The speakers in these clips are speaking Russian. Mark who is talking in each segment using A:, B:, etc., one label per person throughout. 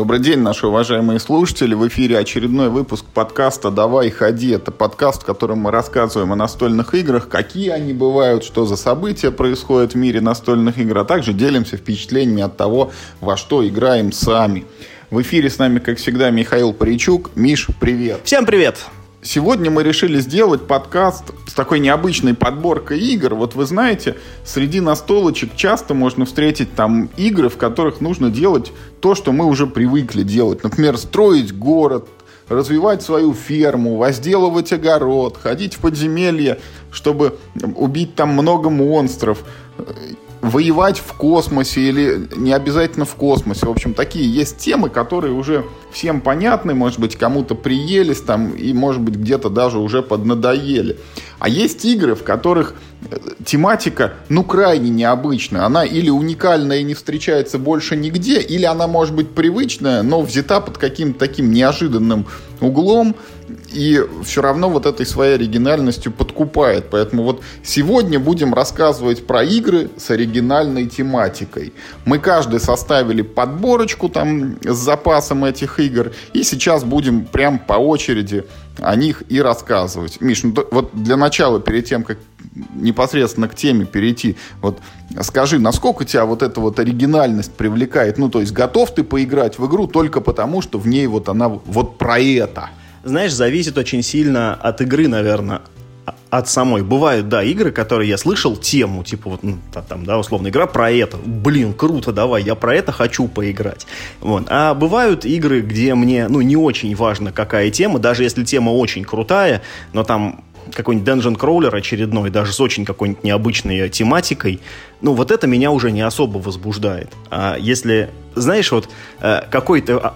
A: Добрый день, наши уважаемые слушатели. В эфире очередной выпуск подкаста «Давай, ходи». Это подкаст, в котором мы рассказываем о настольных играх, какие они бывают, что за события происходят в мире настольных игр, а также делимся впечатлениями от того, во что играем сами. В эфире с нами, как всегда, Михаил Паричук. Миш, привет.
B: Всем привет.
A: Сегодня мы решили сделать подкаст с такой необычной подборкой игр. Вот вы знаете, среди настолочек часто можно встретить там игры, в которых нужно делать то, что мы уже привыкли делать. Например, строить город, развивать свою ферму, возделывать огород, ходить в подземелье, чтобы убить там много монстров воевать в космосе или не обязательно в космосе. В общем, такие есть темы, которые уже всем понятны, может быть, кому-то приелись там и, может быть, где-то даже уже поднадоели. А есть игры, в которых э, тематика, ну, крайне необычная. Она или уникальная и не встречается больше нигде, или она может быть привычная, но взята под каким-то таким неожиданным углом, и все равно вот этой своей оригинальностью подкупает. Поэтому вот сегодня будем рассказывать про игры с оригинальной тематикой. Мы каждый составили подборочку там с запасом этих игр, и сейчас будем прям по очереди о них и рассказывать. Миш, ну вот для начала, перед тем, как непосредственно к теме перейти, вот скажи, насколько тебя вот эта вот оригинальность привлекает? Ну, то есть готов ты поиграть в игру только потому, что в ней вот она вот про это –
B: знаешь, зависит очень сильно от игры, наверное, от самой. Бывают, да, игры, которые я слышал тему, типа вот, ну, там, да, условно, игра про это. Блин, круто, давай, я про это хочу поиграть. Вот. А бывают игры, где мне, ну, не очень важно, какая тема, даже если тема очень крутая, но там какой-нибудь Dungeon Crawler очередной, даже с очень какой-нибудь необычной тематикой, ну, вот это меня уже не особо возбуждает. А если, знаешь, вот э, какой-то а,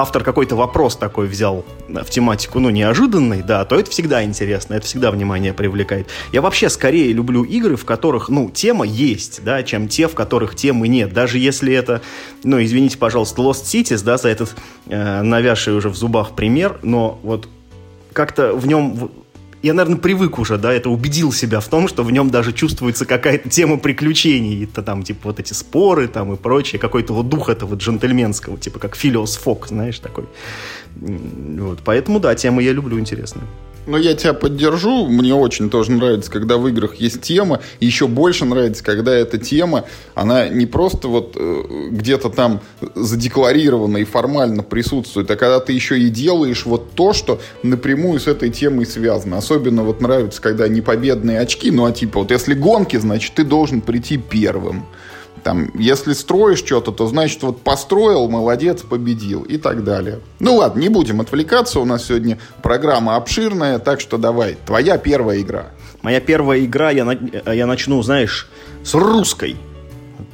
B: автор какой-то вопрос такой взял в тематику, ну, неожиданный, да, то это всегда интересно, это всегда внимание привлекает. Я вообще скорее люблю игры, в которых, ну, тема есть, да, чем те, в которых темы нет. Даже если это, ну, извините, пожалуйста, Lost Cities, да, за этот э, навязший уже в зубах пример, но вот как-то в нем я, наверное, привык уже, да, это убедил себя в том, что в нем даже чувствуется какая-то тема приключений, это там, типа, вот эти споры там и прочее, какой-то вот дух этого джентльменского, типа, как Филиос Фок, знаешь, такой. Вот, поэтому, да, темы я люблю интересные.
A: Но я тебя поддержу. Мне очень тоже нравится, когда в играх есть тема. Еще больше нравится, когда эта тема, она не просто вот э, где-то там задекларирована и формально присутствует, а когда ты еще и делаешь вот то, что напрямую с этой темой связано. Особенно вот нравится, когда не победные очки, ну а типа вот если гонки, значит ты должен прийти первым. Там, если строишь что-то, то значит вот построил, молодец, победил и так далее. Ну ладно, не будем отвлекаться, у нас сегодня программа обширная, так что давай, твоя первая игра.
B: Моя первая игра, я, я начну, знаешь, с русской.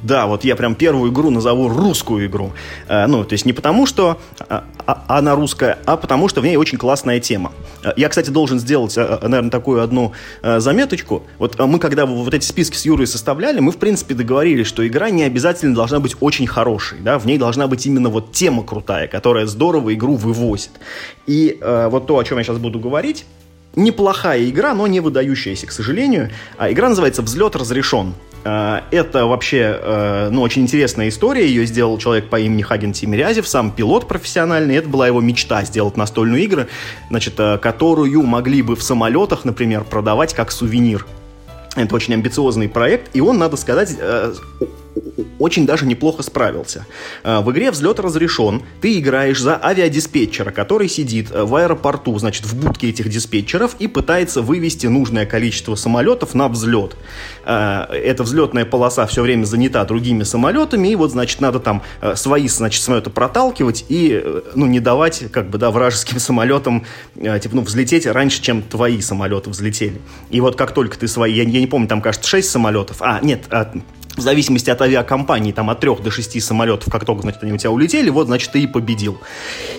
B: Да, вот я прям первую игру назову русскую игру. Э, ну, то есть не потому, что а, а, она русская, а потому, что в ней очень классная тема. Э, я, кстати, должен сделать, э, наверное, такую одну заметочку. Вот мы, когда вот эти списки с Юрой составляли, мы, в принципе, договорились, что игра не обязательно должна быть очень хорошей, да, в ней должна быть именно вот тема крутая, которая здорово игру вывозит. И э, вот то, о чем я сейчас буду говорить, неплохая игра, но не выдающаяся, к сожалению. А игра называется «Взлет разрешен». А, это вообще э, ну, очень интересная история. Ее сделал человек по имени Хаген Тимирязев, сам пилот профессиональный. Это была его мечта сделать настольную игру, значит, э, которую могли бы в самолетах, например, продавать как сувенир. Это очень амбициозный проект, и он, надо сказать, э, очень даже неплохо справился. Э, в игре взлет разрешен. Ты играешь за авиадиспетчера, который сидит э, в аэропорту, значит, в будке этих диспетчеров и пытается вывести нужное количество самолетов на взлет. Э, эта взлетная полоса все время занята другими самолетами, и вот, значит, надо там свои, значит, самолеты проталкивать и, ну, не давать, как бы, да, вражеским самолетам, типа, ну, взлететь раньше, чем твои самолеты взлетели. И вот как только ты свои, я, я не помню, там, кажется, 6 самолетов, а, нет, в зависимости от авиакомпании, там от трех до шести самолетов, как только, значит, они у тебя улетели, вот, значит, ты и победил.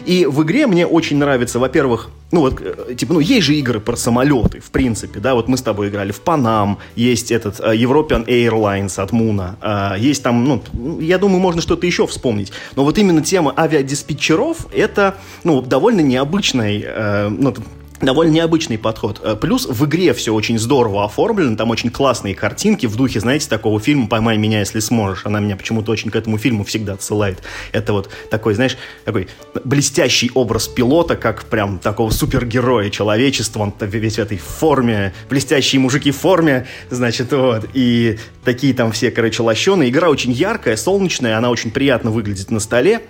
B: И в игре мне очень нравится, во-первых, ну вот, э, типа, ну, есть же игры про самолеты, в принципе, да, вот мы с тобой играли в Панам, есть этот uh, European Airlines от Муна, uh, есть там, ну, я думаю, можно что-то еще вспомнить, но вот именно тема авиадиспетчеров, это, ну, довольно необычный, uh, ну, довольно необычный подход. Э, плюс в игре все очень здорово оформлено, там очень классные картинки в духе, знаете, такого фильма «Поймай меня, если сможешь». Она меня почему-то очень к этому фильму всегда отсылает. Это вот такой, знаешь, такой блестящий образ пилота, как прям такого супергероя человечества. Он весь в этой форме, блестящие мужики в форме, значит, вот. И такие там все, короче, лощеные. Игра очень яркая, солнечная, она очень приятно выглядит на столе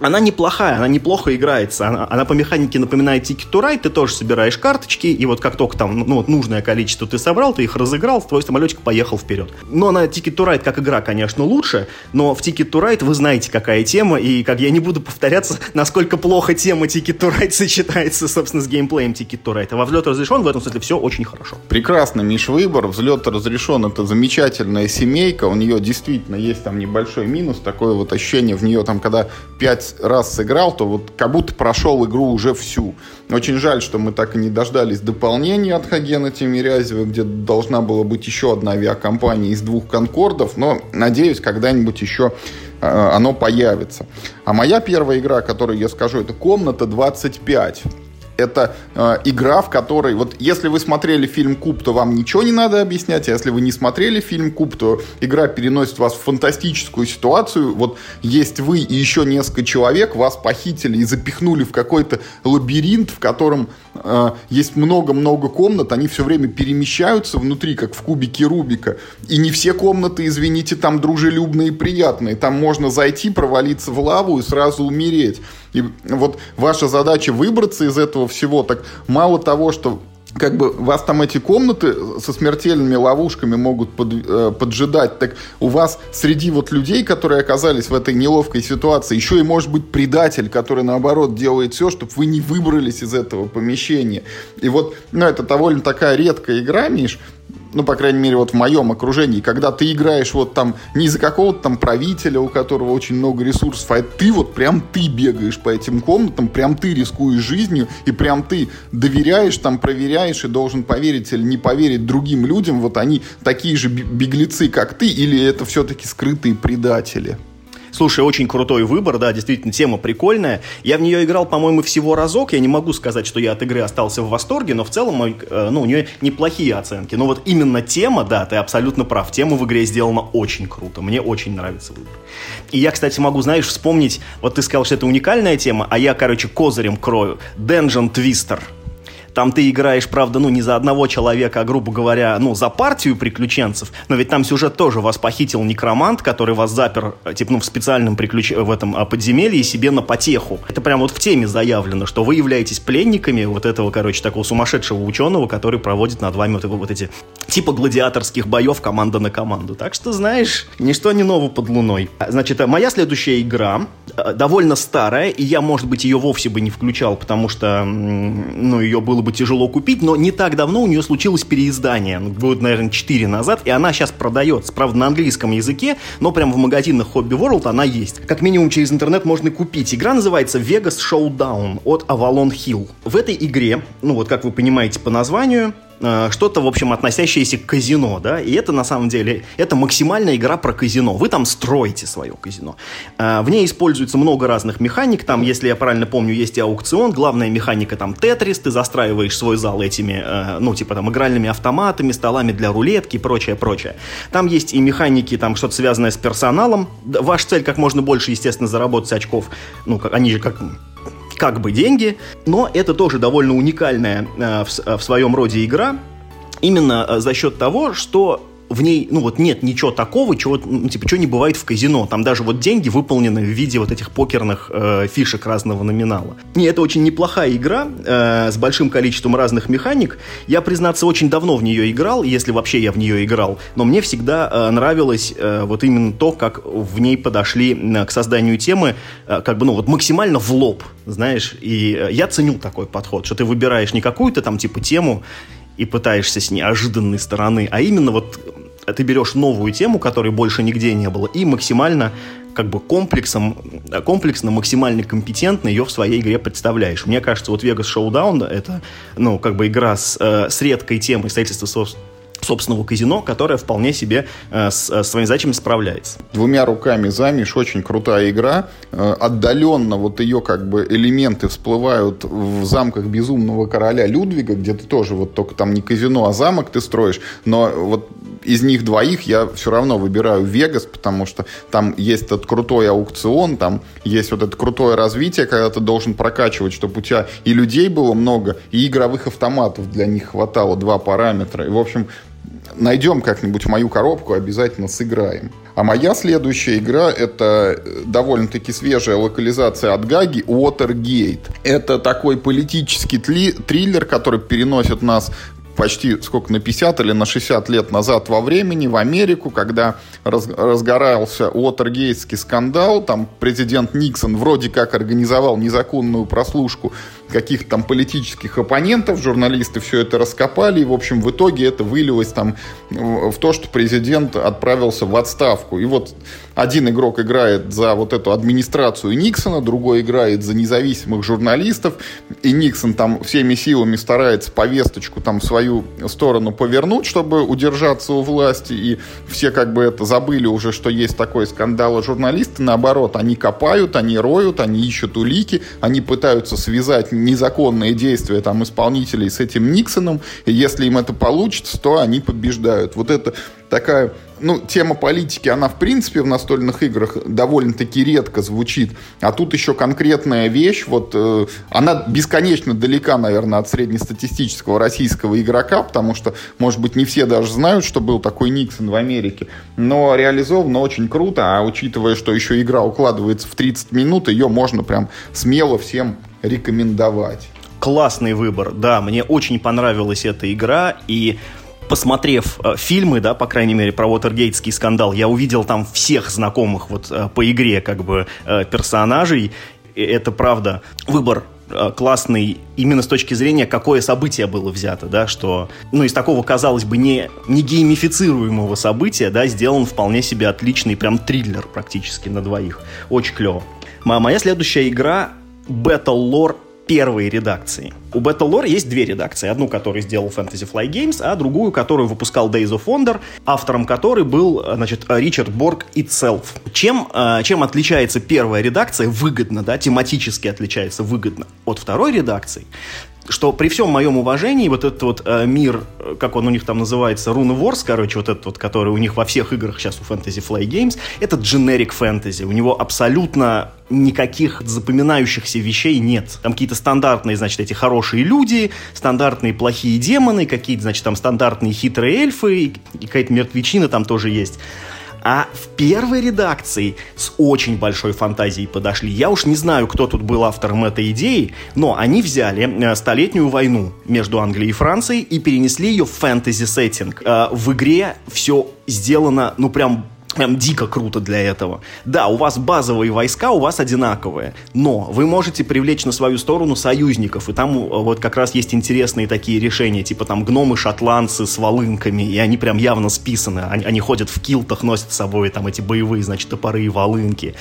B: она неплохая, она неплохо играется. Она, она по механике напоминает Ticket to Ride. Ты тоже собираешь карточки, и вот как только там ну, вот нужное количество ты собрал, ты их разыграл, твой самолетик поехал вперед. Но на Ticket to Ride как игра, конечно, лучше, но в Ticket to Ride вы знаете, какая тема, и как я не буду повторяться, насколько плохо тема Ticket to Ride сочетается, собственно, с геймплеем Ticket to Ride. А во взлет разрешен в этом смысле все очень хорошо.
A: Прекрасно, Миш, выбор. Взлет разрешен. Это замечательная семейка. У нее действительно есть там небольшой минус, такое вот ощущение в нее там, когда 5 пять раз сыграл, то вот как будто прошел игру уже всю. Очень жаль, что мы так и не дождались дополнения от Хагена Тимирязева, где должна была быть еще одна авиакомпания из двух конкордов, но надеюсь, когда-нибудь еще э, оно появится. А моя первая игра, которую я скажу, это «Комната 25» это э, игра, в которой, вот если вы смотрели фильм Куб, то вам ничего не надо объяснять, а если вы не смотрели фильм Куб, то игра переносит вас в фантастическую ситуацию. Вот есть вы и еще несколько человек, вас похитили и запихнули в какой-то лабиринт, в котором э, есть много-много комнат, они все время перемещаются внутри, как в кубике Рубика. И не все комнаты, извините, там дружелюбные и приятные. Там можно зайти, провалиться в лаву и сразу умереть. И вот ваша задача выбраться из этого всего. Так мало того, что как бы вас там эти комнаты со смертельными ловушками могут под, э, поджидать, так у вас среди вот людей, которые оказались в этой неловкой ситуации, еще и может быть предатель, который наоборот делает все, чтобы вы не выбрались из этого помещения. И вот, ну, это довольно такая редкая игра, Миш, ну, по крайней мере, вот в моем окружении, когда ты играешь вот там не за какого-то там правителя, у которого очень много ресурсов, а ты вот прям ты бегаешь по этим комнатам, прям ты рискуешь жизнью, и прям ты доверяешь, там проверяешь и должен поверить или не поверить другим людям, вот они такие же беглецы, как ты, или это все-таки скрытые предатели?
B: Слушай, очень крутой выбор, да, действительно, тема прикольная. Я в нее играл, по-моему, всего разок. Я не могу сказать, что я от игры остался в восторге, но в целом, э, ну, у нее неплохие оценки. Но вот именно тема, да, ты абсолютно прав. Тема в игре сделана очень круто. Мне очень нравится выбор. И я, кстати, могу, знаешь, вспомнить, вот ты сказал, что это уникальная тема, а я, короче, козырем крою. Dungeon Twister. Там ты играешь, правда, ну, не за одного человека, а, грубо говоря, ну, за партию приключенцев. Но ведь там сюжет тоже вас похитил некромант, который вас запер, типа, ну, в специальном приключ... в этом а, подземелье себе на потеху. Это прям вот в теме заявлено, что вы являетесь пленниками вот этого, короче, такого сумасшедшего ученого, который проводит над вами вот, вот эти типа гладиаторских боев команда на команду. Так что, знаешь, ничто не ново под луной. А, значит, а, моя следующая игра довольно старая, и я, может быть, ее вовсе бы не включал, потому что, ну, ее было бы тяжело купить, но не так давно у нее случилось переиздание, год, наверное, 4 назад, и она сейчас продается, правда, на английском языке, но прямо в магазинах Hobby World она есть. Как минимум через интернет можно купить. Игра называется Vegas Showdown от Avalon Hill. В этой игре, ну вот как вы понимаете по названию, что-то, в общем, относящееся к казино, да, и это, на самом деле, это максимальная игра про казино. Вы там строите свое казино. Э, в ней используется много разных механик, там, если я правильно помню, есть и аукцион, главная механика там тетрис, ты застраиваешь свой зал этими, э, ну, типа там игральными автоматами, столами для рулетки и прочее, прочее. Там есть и механики, там что-то связанное с персоналом. Ваша цель как можно больше, естественно, заработать очков, ну, они же как как бы деньги, но это тоже довольно уникальная э, в, э, в своем роде игра, именно э, за счет того, что в ней, ну вот нет ничего такого, чего, ну, типа, чего не бывает в казино. Там даже вот деньги выполнены в виде вот этих покерных э, фишек разного номинала. И это очень неплохая игра э, с большим количеством разных механик. Я, признаться, очень давно в нее играл, если вообще я в нее играл, но мне всегда э, нравилось э, вот именно то, как в ней подошли э, к созданию темы, э, как бы, ну вот максимально в лоб, знаешь, и э, я ценю такой подход, что ты выбираешь не какую-то там типа тему, и пытаешься с неожиданной стороны, а именно вот ты берешь новую тему, которой больше нигде не было, и максимально как бы комплексом, комплексно, максимально компетентно ее в своей игре представляешь. Мне кажется, вот Vegas Showdown это, ну, как бы игра с, э, с редкой темой строительства собственного казино, которое вполне себе э, с э, своими задачами справляется.
A: Двумя руками замеш, очень крутая игра. Э, отдаленно вот ее как бы элементы всплывают в замках безумного короля Людвига, где ты тоже вот только там не казино, а замок ты строишь, но вот из них двоих я все равно выбираю Вегас, потому что там есть этот крутой аукцион, там есть вот это крутое развитие, когда ты должен прокачивать, чтобы у тебя и людей было много, и игровых автоматов для них хватало, два параметра. И, в общем, найдем как-нибудь мою коробку, обязательно сыграем. А моя следующая игра — это довольно-таки свежая локализация от Гаги «Watergate». Это такой политический триллер, который переносит нас почти сколько, на 50 или на 60 лет назад во времени в Америку, когда раз, разгорался Уотергейтский скандал, там президент Никсон вроде как организовал незаконную прослушку каких-то там политических оппонентов, журналисты все это раскопали, и, в общем, в итоге это вылилось там в то, что президент отправился в отставку. И вот один игрок играет за вот эту администрацию Никсона, другой играет за независимых журналистов, и Никсон там всеми силами старается повесточку там в свою сторону повернуть, чтобы удержаться у власти, и все как бы это забыли уже, что есть такой скандал, а журналисты, наоборот, они копают, они роют, они ищут улики, они пытаются связать незаконные действия там исполнителей с этим Никсоном, и если им это получится, то они побеждают. Вот это такая, ну, тема политики, она, в принципе, в настольных играх довольно-таки редко звучит, а тут еще конкретная вещь, вот, э, она бесконечно далека, наверное, от среднестатистического российского игрока, потому что, может быть, не все даже знают, что был такой Никсон в Америке, но реализовано очень круто, а учитывая, что еще игра укладывается в 30 минут, ее можно прям смело всем рекомендовать.
B: Классный выбор, да, мне очень понравилась эта игра, и посмотрев э, фильмы, да, по крайней мере, про Уотергейтский скандал, я увидел там всех знакомых вот э, по игре как бы э, персонажей. И это правда выбор э, классный именно с точки зрения, какое событие было взято, да, что, ну, из такого, казалось бы, не, не геймифицируемого события, да, сделан вполне себе отличный прям триллер практически на двоих. Очень клево. Моя следующая игра Battle Lore первой редакции. У Battle Lore есть две редакции. Одну, которую сделал Fantasy Fly Games, а другую, которую выпускал Days of Wonder, автором которой был, значит, Ричард Борг Itself. Чем, э, чем отличается первая редакция выгодно, да, тематически отличается выгодно от второй редакции? Что при всем моем уважении вот этот вот э, мир, э, как он у них там называется, Rune Wars, короче, вот этот вот, который у них во всех играх сейчас у Fantasy Fly Games, это generic fantasy. У него абсолютно никаких запоминающихся вещей нет. Там какие-то стандартные, значит, эти хорошие люди, стандартные плохие демоны, какие-то, значит, там стандартные хитрые эльфы, и какая-то мертвечина там тоже есть. А в первой редакции с очень большой фантазией подошли. Я уж не знаю, кто тут был автором этой идеи, но они взяли э, столетнюю войну между Англией и Францией и перенесли ее в фэнтези-сеттинг. Э, в игре все сделано, ну прям Прям дико круто для этого. Да, у вас базовые войска, у вас одинаковые, но вы можете привлечь на свою сторону союзников, и там э, вот как раз есть интересные такие решения, типа там гномы-шотландцы с волынками, и они прям явно списаны, они, они ходят в килтах, носят с собой там эти боевые, значит, топоры и волынки.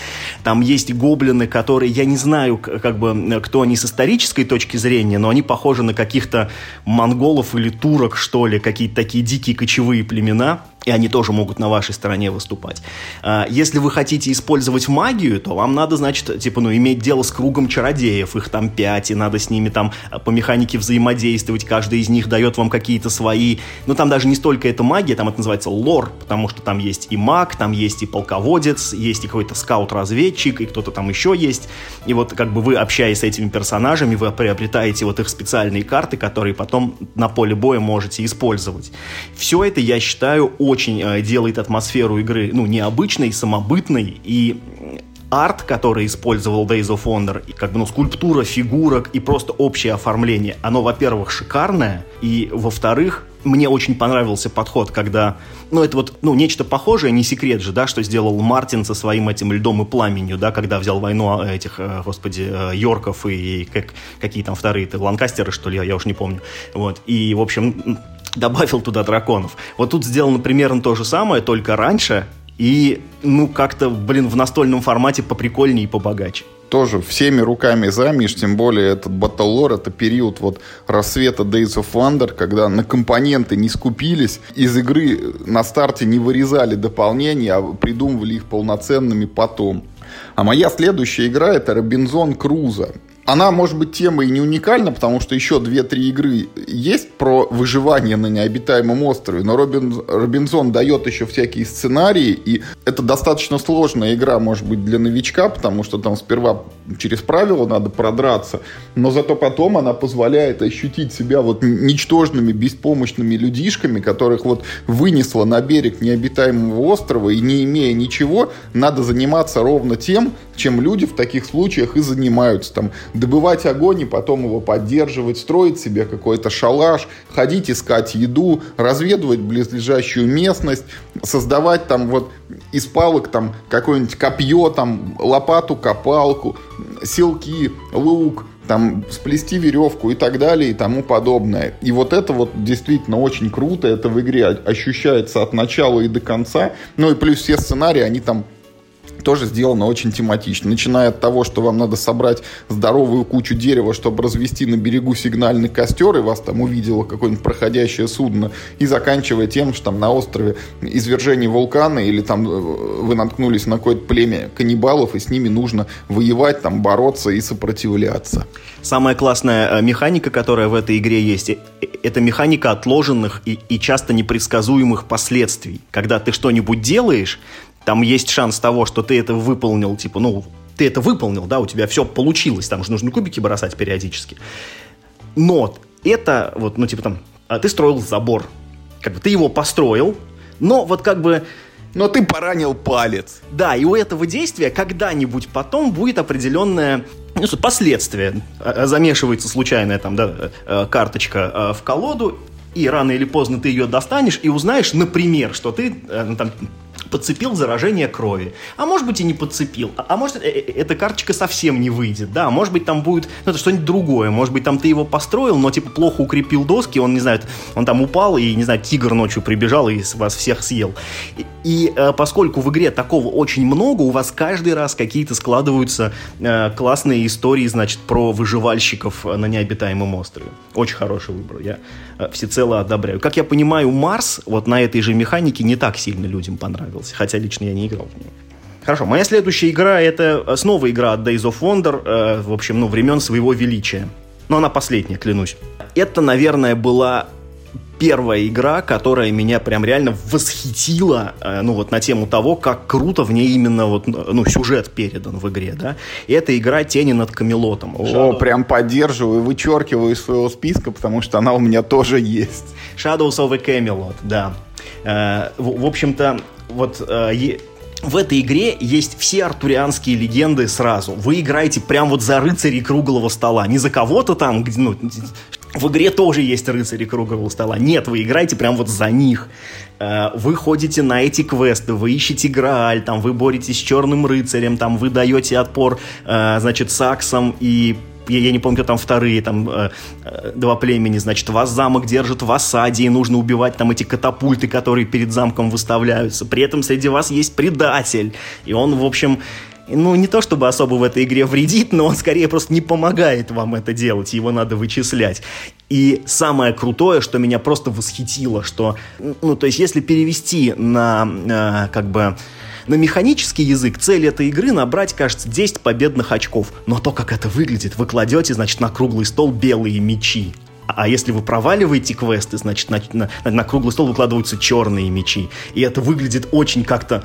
B: Там есть гоблины, которые, я не знаю, как бы, кто они с исторической точки зрения, но они похожи на каких-то монголов или турок, что ли, какие-то такие дикие кочевые племена, и они тоже могут на вашей стороне выступать. А, если вы хотите использовать магию, то вам надо, значит, типа, ну, иметь дело с кругом чародеев, их там пять, и надо с ними там а, по механике взаимодействовать, каждый из них дает вам какие-то свои, ну, там даже не столько это магия, там это называется лор, потому что там есть и маг, там есть и полководец, есть и какой-то скаут-разведчик, и кто-то там еще есть, и вот как бы вы, общаясь с этими персонажами, вы приобретаете вот их специальные карты, которые потом на поле боя можете использовать. Все это, я считаю, очень очень э, делает атмосферу игры, ну, необычной, самобытной, и арт, который использовал Days of Wonder, как бы, ну, скульптура фигурок и просто общее оформление, оно, во-первых, шикарное, и, во-вторых, мне очень понравился подход, когда, ну, это вот, ну, нечто похожее, не секрет же, да, что сделал Мартин со своим этим льдом и пламенью, да, когда взял войну а, этих, э, господи, э, Йорков и как, какие там вторые-то, Ланкастеры, что ли, я уж не помню, вот, и, в общем, добавил туда драконов. Вот тут сделано примерно то же самое, только раньше, и, ну, как-то, блин, в настольном формате поприкольнее и побогаче.
A: тоже всеми руками замеш, тем более этот Lore, это период вот рассвета Days of Wonder, когда на компоненты не скупились, из игры на старте не вырезали дополнения, а придумывали их полноценными потом. А моя следующая игра это Робинзон Круза. Она, может быть, тема и не уникальна, потому что еще 2-3 игры есть про выживание на необитаемом острове, но Робин, Робинзон дает еще всякие сценарии, и это достаточно сложная игра, может быть, для новичка, потому что там сперва через правила надо продраться, но зато потом она позволяет ощутить себя вот ничтожными, беспомощными людишками, которых вот вынесло на берег необитаемого острова, и не имея ничего, надо заниматься ровно тем, чем люди в таких случаях и занимаются. Там добывать огонь и потом его поддерживать, строить себе какой-то шалаш, ходить искать еду, разведывать близлежащую местность, создавать там вот из палок там какое-нибудь копье, там лопату, копалку, селки, лук, там сплести веревку и так далее и тому подобное. И вот это вот действительно очень круто, это в игре ощущается от начала и до конца. Ну и плюс все сценарии, они там тоже сделано очень тематично. Начиная от того, что вам надо собрать здоровую кучу дерева, чтобы развести на берегу сигнальный костер, и вас там увидело какое-нибудь проходящее судно, и заканчивая тем, что там на острове извержение вулкана, или там э, вы наткнулись на какое-то племя каннибалов, и с ними нужно воевать, там бороться и сопротивляться.
B: Самая классная э, механика, которая в этой игре есть, э, это механика отложенных и, и часто непредсказуемых последствий. Когда ты что-нибудь делаешь, там есть шанс того, что ты это выполнил, типа, ну, ты это выполнил, да, у тебя все получилось, там же нужно кубики бросать периодически. Но это, вот, ну, типа там, а ты строил забор, как бы ты его построил, но вот как бы...
A: Но ты поранил палец.
B: Да, и у этого действия когда-нибудь потом будет определенное ну, последствие. А, замешивается случайная там, да, э, карточка э, в колоду, и рано или поздно ты ее достанешь и узнаешь, например, что ты э, ну, там, подцепил заражение крови. А может быть и не подцепил. А, а может э, э, эта карточка совсем не выйдет. Да, может быть там будет ну, что-нибудь другое. Может быть там ты его построил, но типа плохо укрепил доски, он, не знаю, он там упал и, не знаю, тигр ночью прибежал и вас всех съел. И, и э, поскольку в игре такого очень много, у вас каждый раз какие-то складываются э, классные истории, значит, про выживальщиков на необитаемом острове. Очень хороший выбор. Я э, всецело одобряю. Как я понимаю, Марс вот на этой же механике не так сильно людям понравился понравился, хотя лично я не играл в нее. Хорошо, моя следующая игра это э, снова игра от Days of Wonder, э, в общем, ну, времен своего величия. Но она последняя, клянусь. Это, наверное, была первая игра, которая меня прям реально восхитила, э, ну, вот на тему того, как круто в ней именно вот, ну, сюжет передан в игре, да. И это игра «Тени над Камелотом».
A: О, прям поддерживаю, вычеркиваю из своего списка, потому что она у меня тоже есть.
B: Shadows of a Camelot, да. Э, в, общем-то, вот э, в этой игре есть все артурианские легенды сразу. Вы играете прям вот за рыцарей круглого стола. Не за кого-то там, ну, в игре тоже есть рыцари круглого стола. Нет, вы играете прям вот за них. Э, вы ходите на эти квесты, вы ищете Грааль, там, вы боретесь с черным рыцарем, там, вы даете отпор, э, значит, саксам и я, я не помню, там вторые, там э, э, два племени, значит, вас замок держит в осаде, и нужно убивать там эти катапульты, которые перед замком выставляются. При этом среди вас есть предатель, и он, в общем, ну, не то чтобы особо в этой игре вредит, но он скорее просто не помогает вам это делать, его надо вычислять. И самое крутое, что меня просто восхитило, что, ну, то есть, если перевести на, э, как бы, на механический язык цель этой игры набрать, кажется, 10 победных очков. Но то, как это выглядит, вы кладете, значит, на круглый стол белые мечи. А если вы проваливаете квесты, значит, на, на, на круглый стол выкладываются черные мечи. И это выглядит очень как-то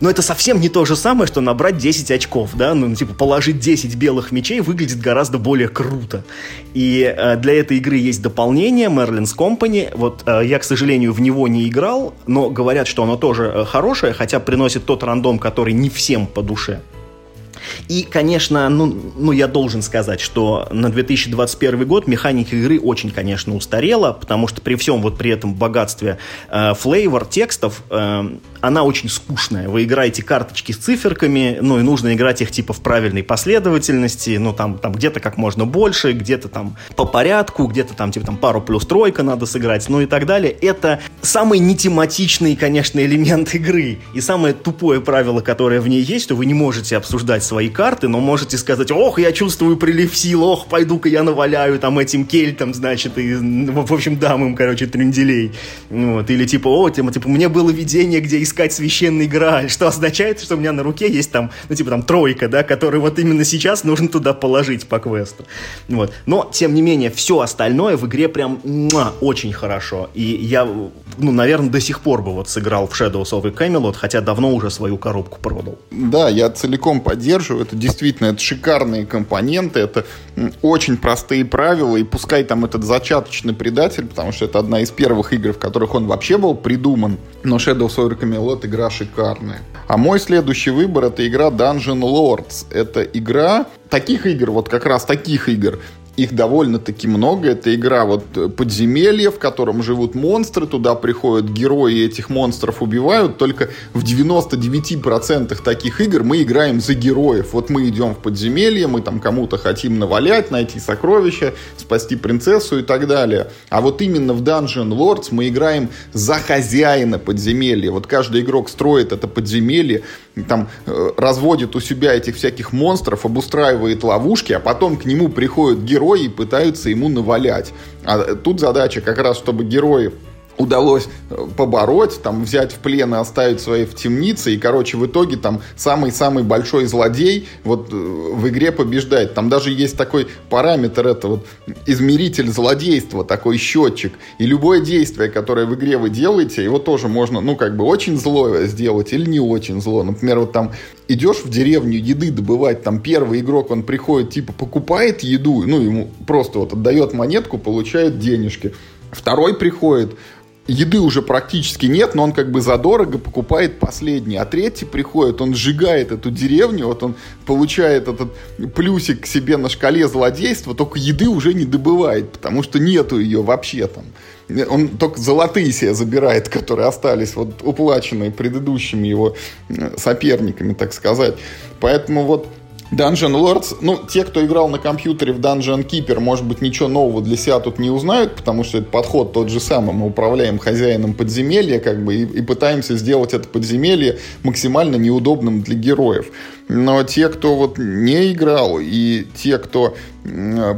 B: но это совсем не то же самое, что набрать 10 очков, да, ну, типа, положить 10 белых мечей выглядит гораздо более круто. И э, для этой игры есть дополнение, Merlin's Company, вот э, я, к сожалению, в него не играл, но говорят, что оно тоже э, хорошее, хотя приносит тот рандом, который не всем по душе. И, конечно, ну, ну, я должен сказать, что на 2021 год механика игры очень, конечно, устарела, потому что при всем вот при этом богатстве э, флейвор, текстов, э, она очень скучная. Вы играете карточки с циферками, ну и нужно играть их типа в правильной последовательности, ну там, там где-то как можно больше, где-то там по порядку, где-то там типа там пару плюс тройка надо сыграть, ну и так далее. Это самый нетематичный, конечно, элемент игры. И самое тупое правило, которое в ней есть, что вы не можете обсуждать свои свои карты, но можете сказать, ох, я чувствую прилив сил, ох, пойду-ка я наваляю там этим кельтам, значит, и, в общем, дам им, короче, тренделей. Вот. Или типа, о, типа, типа, мне было видение, где искать священный грааль, что означает, что у меня на руке есть там, ну, типа, там, тройка, да, который вот именно сейчас нужно туда положить по квесту. Вот. Но, тем не менее, все остальное в игре прям муа, очень хорошо. И я, ну, наверное, до сих пор бы вот сыграл в Shadows of Camelot, хотя давно уже свою коробку продал.
A: Да, я целиком поддерживаю. Это действительно это шикарные компоненты, это очень простые правила, и пускай там этот зачаточный предатель, потому что это одна из первых игр, в которых он вообще был придуман, но Shadows of Camelot игра шикарная. А мой следующий выбор это игра Dungeon Lords. Это игра таких игр, вот как раз таких игр, их довольно-таки много. Это игра вот подземелье, в котором живут монстры, туда приходят герои, этих монстров убивают. Только в 99% таких игр мы играем за героев. Вот мы идем в подземелье, мы там кому-то хотим навалять, найти сокровища, спасти принцессу и так далее. А вот именно в Dungeon Lords мы играем за хозяина подземелья. Вот каждый игрок строит это подземелье, там э, разводит у себя этих всяких монстров, обустраивает ловушки, а потом к нему приходят герои и пытаются ему навалять. А тут задача как раз, чтобы герои удалось э, побороть, там, взять в плен и оставить свои в темнице, и, короче, в итоге там самый-самый большой злодей вот э, в игре побеждает. Там даже есть такой параметр, это вот измеритель злодейства, такой счетчик, и любое действие, которое в игре вы делаете, его тоже можно, ну, как бы очень злое сделать или не очень зло. Например, вот там идешь в деревню еды добывать, там первый игрок, он приходит, типа, покупает еду, ну, ему просто вот отдает монетку, получает денежки. Второй приходит, еды уже практически нет, но он как бы задорого покупает последний. А третий приходит, он сжигает эту деревню, вот он получает этот плюсик к себе на шкале злодейства, только еды уже не добывает, потому что нету ее вообще там. Он только золотые себе забирает, которые остались, вот уплаченные предыдущими его э, соперниками, так сказать. Поэтому вот Dungeon Lords, ну, те, кто играл на компьютере в Dungeon Keeper, может быть, ничего нового для себя тут не узнают, потому что это подход тот же самый. Мы управляем хозяином подземелья, как бы, и, и пытаемся сделать это подземелье максимально неудобным для героев. Но те, кто вот не играл, и те, кто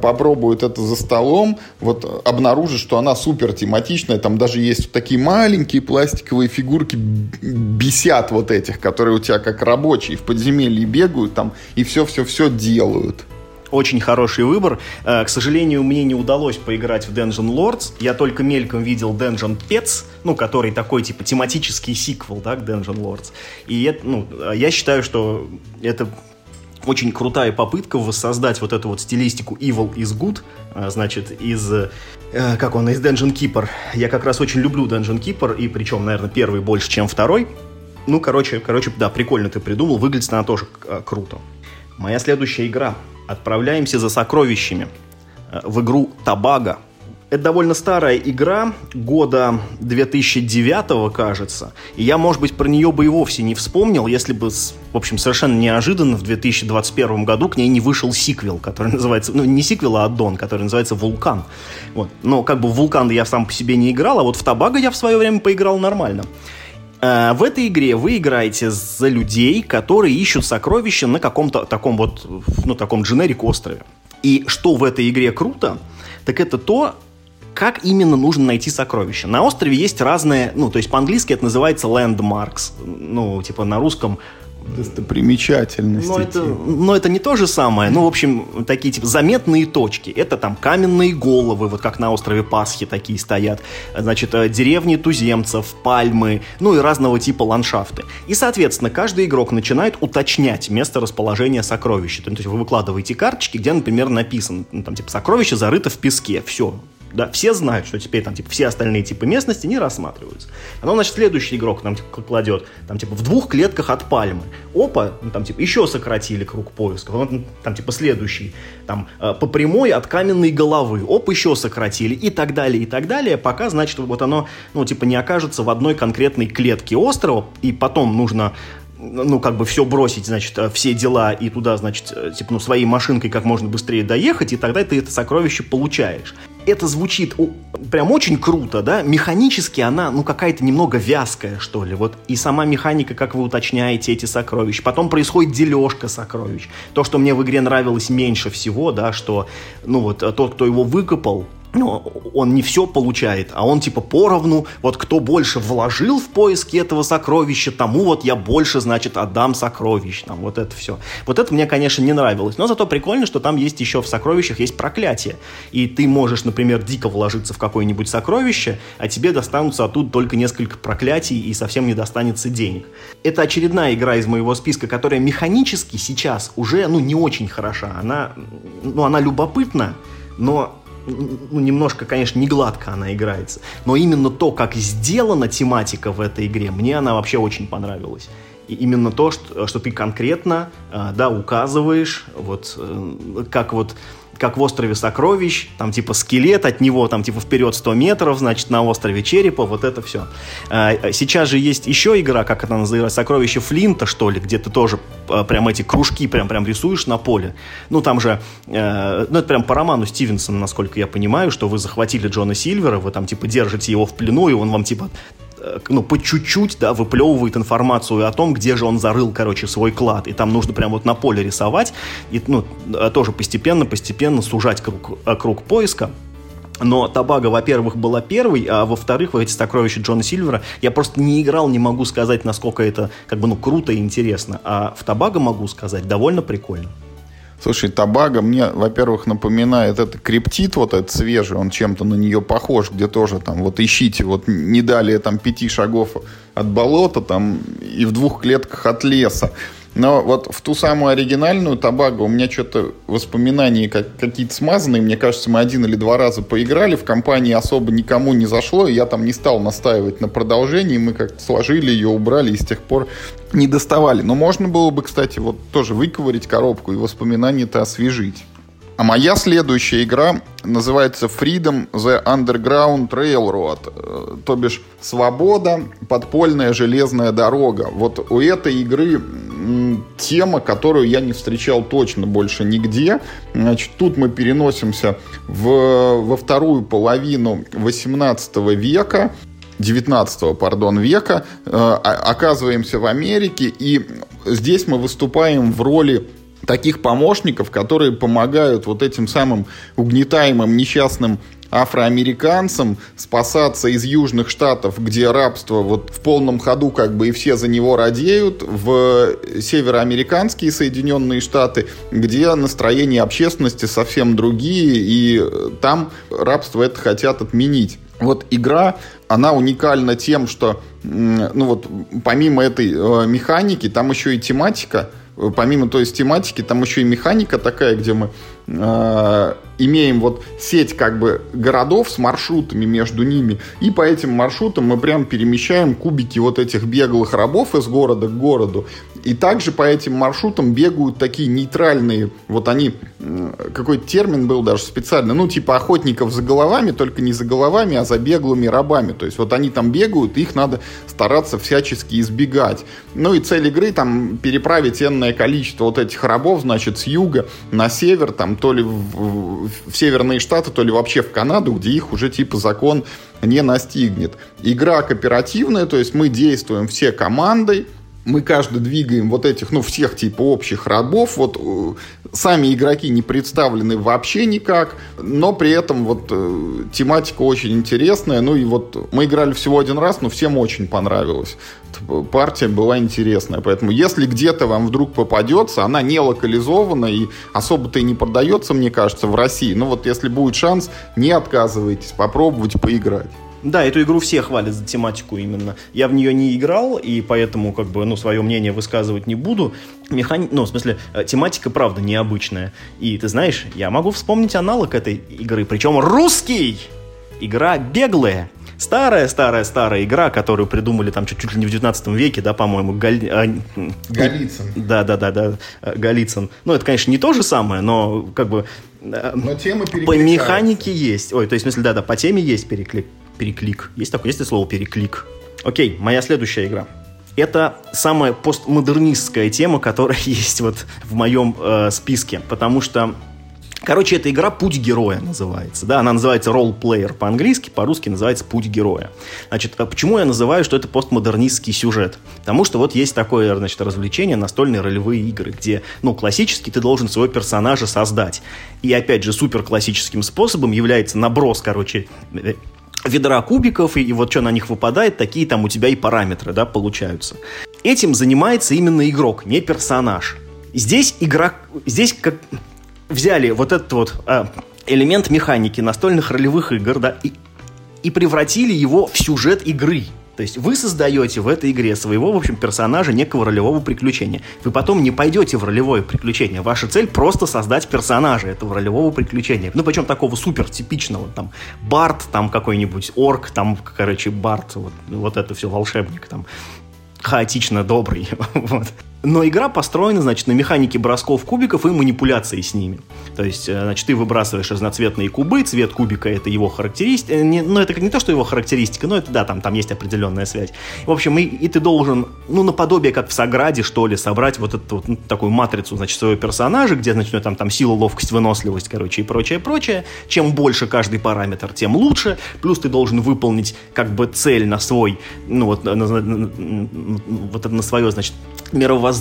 A: попробует это за столом, вот обнаружит, что она супер тематичная. Там даже есть вот такие маленькие пластиковые фигурки, бесят вот этих, которые у тебя как рабочие в подземелье бегают там и все-все-все делают
B: очень хороший выбор. Э, к сожалению, мне не удалось поиграть в Dungeon Lords. Я только мельком видел Dungeon Pets, ну, который такой, типа, тематический сиквел, да, к Dungeon Lords. И это, ну, я считаю, что это очень крутая попытка воссоздать вот эту вот стилистику Evil is Good, э, значит, из, э, как он, из Dungeon Keeper. Я как раз очень люблю Dungeon Keeper, и причем, наверное, первый больше, чем второй. Ну, короче, короче, да, прикольно ты придумал, выглядит она тоже круто. Моя следующая игра отправляемся за сокровищами э, в игру Табага. Это довольно старая игра, года 2009, кажется. И я, может быть, про нее бы и вовсе не вспомнил, если бы, в общем, совершенно неожиданно в 2021 году к ней не вышел сиквел, который называется, ну, не сиквел, а аддон, который называется «Вулкан». Вот. Но как бы в «Вулкан» я сам по себе не играл, а вот в Табага я в свое время поиграл нормально. Э, в этой игре вы играете за людей, которые ищут сокровища на каком-то таком вот, ну, таком дженерик острове. И что в этой игре круто, так это то, как именно нужно найти сокровища. На острове есть разные, ну, то есть по-английски это называется landmarks, ну, типа на русском
A: достопримечательности.
B: Но это, но это не то же самое. Ну, в общем, такие типа заметные точки. Это там каменные головы, вот как на острове Пасхи такие стоят. Значит, э, деревни туземцев, пальмы, ну и разного типа ландшафты. И, соответственно, каждый игрок начинает уточнять место расположения сокровища. То есть вы выкладываете карточки, где, например, написано, ну, там, типа, сокровище зарыто в песке. Все, да, все знают, что теперь там, типа, все остальные типы местности не рассматриваются. Оно, значит, следующий игрок нам типа, кладет, там, типа, в двух клетках от пальмы. Опа, ну, там, типа, еще сократили круг поиска. Вот, там, типа, следующий, там, э, по прямой от каменной головы. Оп, еще сократили. И так далее, и так далее, пока, значит, вот оно, ну, типа, не окажется в одной конкретной клетке острова, и потом нужно ну, как бы все бросить, значит, э, все дела и туда, значит, э, типа, ну, своей машинкой как можно быстрее доехать, и тогда ты это сокровище получаешь. Это звучит прям очень круто, да, механически она, ну, какая-то немного вязкая, что ли, вот, и сама механика, как вы уточняете эти сокровища, потом происходит дележка сокровищ, то, что мне в игре нравилось меньше всего, да, что, ну, вот, тот, кто его выкопал, ну, он не все получает, а он типа поровну, вот кто больше вложил в поиски этого сокровища, тому вот я больше, значит, отдам сокровищ, там, вот это все. Вот это мне, конечно, не нравилось, но зато прикольно, что там есть еще в сокровищах есть проклятие, и ты можешь, например, дико вложиться в какое-нибудь сокровище, а тебе достанутся оттуда только несколько проклятий и совсем не достанется денег. Это очередная игра из моего списка, которая механически сейчас уже, ну, не очень хороша, она, ну, она любопытна, но ну, немножко, конечно, не гладко она играется, но именно то, как сделана тематика в этой игре, мне она вообще очень понравилась. И именно то, что, что ты конкретно, э, да, указываешь, вот, э, как вот как в острове Сокровищ, там типа скелет, от него там типа вперед 100 метров, значит, на острове Черепа, вот это все. А, сейчас же есть еще игра, как это называется, Сокровище Флинта, что ли, где ты тоже а, прям эти кружки прям, прям рисуешь на поле. Ну, там же, э, ну, это прям по роману Стивенсона, насколько я понимаю, что вы захватили Джона Сильвера, вы там типа держите его в плену, и он вам типа ну, по чуть-чуть, да, выплевывает информацию о том, где же он зарыл, короче, свой клад. И там нужно прям вот на поле рисовать, и, ну, э, тоже постепенно-постепенно сужать круг, э, круг поиска. Но Табага, во-первых, была первой, а во-вторых, в эти сокровища Джона Сильвера я просто не играл, не могу сказать, насколько это как бы, ну, круто и интересно. А в Табага могу сказать, довольно прикольно.
A: Слушай, табага мне, во-первых, напоминает это криптит, вот этот свежий, он чем-то на нее похож, где тоже там, вот ищите, вот не далее там пяти шагов от болота там и в двух клетках от леса. Но вот в ту самую оригинальную Табаго у меня что-то воспоминания как, какие-то смазанные. Мне кажется, мы один или два раза поиграли, в компании особо никому не зашло, и я там не стал настаивать на продолжении. Мы как-то сложили ее, убрали, и с тех пор не доставали. Но можно было бы, кстати, вот тоже выковырить коробку и воспоминания-то освежить. А моя следующая игра называется Freedom the Underground Railroad, э, то бишь свобода, подпольная железная дорога. Вот у этой игры тема, которую я не встречал точно больше нигде. Значит, тут мы переносимся в, во вторую половину 18 века. 19 пардон, века, э, оказываемся в Америке, и здесь мы выступаем в роли таких помощников, которые помогают вот этим самым угнетаемым несчастным афроамериканцам спасаться из южных штатов, где рабство вот в полном ходу как бы и все за него радеют, в североамериканские Соединенные Штаты, где настроения общественности совсем другие, и там рабство это хотят отменить. Вот игра, она уникальна тем, что, ну вот, помимо этой э, механики, там еще и тематика – помимо той тематики, там еще и механика такая, где мы э, имеем вот сеть как бы городов с маршрутами между ними, и по этим маршрутам мы прям перемещаем кубики вот этих беглых рабов из города к городу. И также по этим маршрутам бегают такие нейтральные, вот они, какой термин был даже специально, ну типа охотников за головами, только не за головами, а за беглыми рабами. То есть вот они там бегают, их надо стараться всячески избегать. Ну и цель игры там переправить энное количество вот этих рабов, значит, с юга на север, там то ли в, в северные штаты, то ли вообще в Канаду, где их уже типа закон не настигнет. Игра кооперативная, то есть мы действуем все командой, мы каждый двигаем вот этих, ну, всех типа общих рабов, вот э, сами игроки не представлены вообще никак, но при этом вот э, тематика очень интересная, ну и вот мы играли всего один раз, но всем очень понравилось. Партия была интересная, поэтому если где-то вам вдруг попадется, она не локализована и особо-то и не продается, мне кажется, в России, ну вот если будет шанс, не отказывайтесь попробовать поиграть.
B: Да, эту игру все хвалят за тематику именно. Я в нее не играл, и поэтому, как бы, ну, свое мнение высказывать не буду. Механи... Ну, в смысле, э, тематика, правда, необычная. И, ты знаешь, я могу вспомнить аналог этой игры, причем русский! Игра «Беглая». Старая-старая-старая игра, которую придумали там чуть, чуть ли не в 19 веке, да, по-моему, Галь... А,
A: Голицын.
B: Да-да-да, э, Голицын. Ну, это, конечно, не то же самое, но как бы...
A: Э, но тема
B: По механике есть. Ой, то есть, в смысле, да-да, по теме есть переклик переклик. Есть такое, есть ли слово переклик? Окей, моя следующая игра. Это самая постмодернистская тема, которая есть вот в моем э, списке, потому что Короче, эта игра «Путь героя» называется. Да, она называется «Role Player» по-английски, по-русски называется «Путь героя». Значит, а почему я называю, что это постмодернистский сюжет? Потому что вот есть такое, значит, развлечение настольные ролевые игры, где, ну, классически ты должен своего персонажа создать. И, опять же, супер классическим способом является наброс, короче, э, ведра кубиков, и, вот что на них выпадает, такие там у тебя и параметры, да, получаются. Этим занимается именно игрок, не персонаж. Здесь игра, здесь как взяли вот этот вот э, элемент механики настольных ролевых игр, да, и, и превратили его в сюжет игры. То есть вы создаете в этой игре своего, в общем, персонажа некого ролевого приключения. Вы потом не пойдете в ролевое приключение. Ваша цель просто создать персонажа этого ролевого приключения. Ну, причем такого супер типичного. Там Барт, там какой-нибудь орк, там, короче, Барт, вот, вот это все волшебник, там хаотично добрый. вот. Но игра построена, значит, на механике бросков кубиков и манипуляции с ними. То есть, э, значит, ты выбрасываешь разноцветные кубы, цвет кубика — это его характеристика. Э, не, ну, это не то, что его характеристика, но это, да, там, там есть определенная связь. В общем, и, и ты должен, ну, наподобие, как в Саграде, что ли, собрать вот эту вот, ну, такую матрицу, значит, своего персонажа, где, значит, ну, там, там сила, ловкость, выносливость, короче, и прочее, прочее. Чем больше каждый параметр, тем лучше. Плюс ты должен выполнить, как бы, цель на свой, ну, вот, на, на, на, вот на свое, значит, мировоззрение,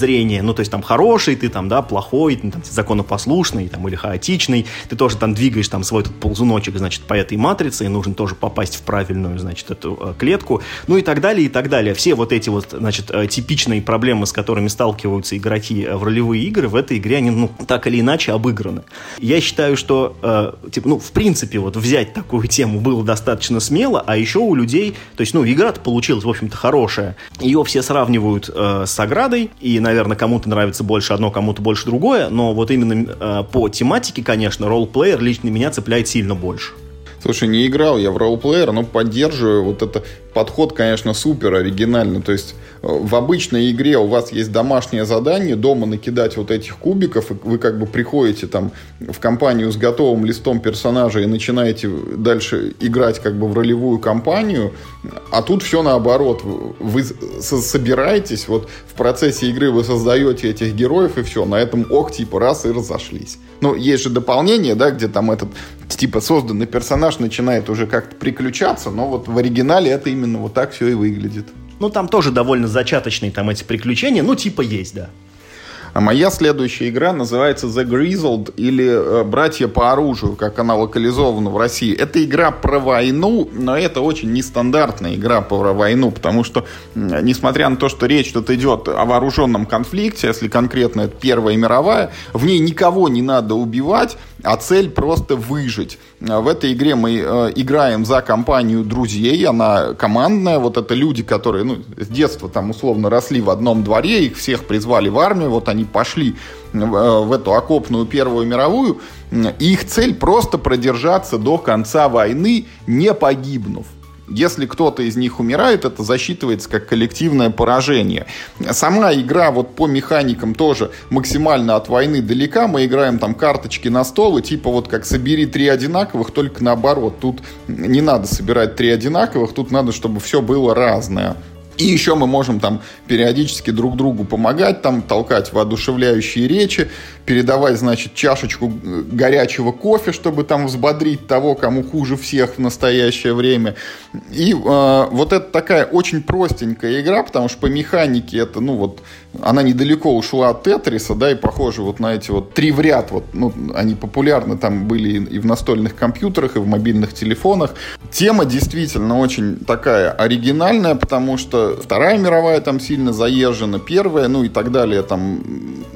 B: ну, то есть там хороший ты, там, да, плохой, ну, там, законопослушный, там, или хаотичный, ты тоже там двигаешь там свой тут ползуночек, значит, по этой матрице, и нужно тоже попасть в правильную, значит, эту э, клетку, ну, и так далее, и так далее. Все вот эти вот, значит, э, типичные проблемы, с которыми сталкиваются игроки э, в ролевые игры, в этой игре, они, ну, так или иначе обыграны. Я считаю, что, э, типа, ну, в принципе, вот взять такую тему было достаточно смело, а еще у людей, то есть, ну, игра-то получилась, в общем-то, хорошая. Ее все сравнивают э, с оградой, и, наверное, кому-то нравится больше одно, кому-то больше другое, но вот именно э, по тематике, конечно, ролл-плеер лично меня цепляет сильно больше.
A: Слушай, не играл я в ролл-плеер, но поддерживаю вот это подход, конечно, супер оригинальный. То есть э, в обычной игре у вас есть домашнее задание, дома накидать вот этих кубиков, и вы как бы приходите там в компанию с готовым листом персонажа и начинаете дальше играть как бы в ролевую кампанию, а тут все наоборот. Вы собираетесь, вот в процессе игры вы создаете этих героев, и все, на этом ок, типа, раз и разошлись. Ну, есть же дополнение, да, где там этот, типа, созданный персонаж начинает уже как-то приключаться, но вот в оригинале это именно вот так все и выглядит.
B: Ну, там тоже довольно зачаточные там эти приключения, ну, типа есть, да.
A: А моя следующая игра называется The Grizzled или э, «Братья по оружию», как она локализована в России. Это игра про войну, но это очень нестандартная игра про войну, потому что, несмотря на то, что речь тут идет о вооруженном конфликте, если конкретно это Первая мировая, в ней никого не надо убивать, а цель просто выжить. В этой игре мы э, играем за компанию друзей, она командная, вот это люди, которые ну, с детства там условно росли в одном дворе, их всех призвали в армию, вот они пошли в, э, в эту окопную Первую мировую, и их цель просто продержаться до конца войны, не погибнув. Если кто-то из них умирает, это засчитывается как коллективное поражение. Сама игра вот по механикам тоже максимально от войны далека. Мы играем там карточки на стол, и типа вот как собери три одинаковых, только наоборот. Тут не надо собирать три одинаковых, тут надо, чтобы все было разное. И еще мы можем там периодически друг другу помогать, там толкать воодушевляющие речи, передавать, значит, чашечку горячего кофе, чтобы там взбодрить того, кому хуже всех в настоящее время. И э, вот это такая очень простенькая игра, потому что по механике это, ну вот, она недалеко ушла от Тетриса, да, и похоже вот на эти вот три в ряд, вот, ну, они популярны там были и в настольных компьютерах, и в мобильных телефонах. Тема действительно очень такая оригинальная, потому что Вторая мировая там сильно заезжена, Первая, ну и так далее, там,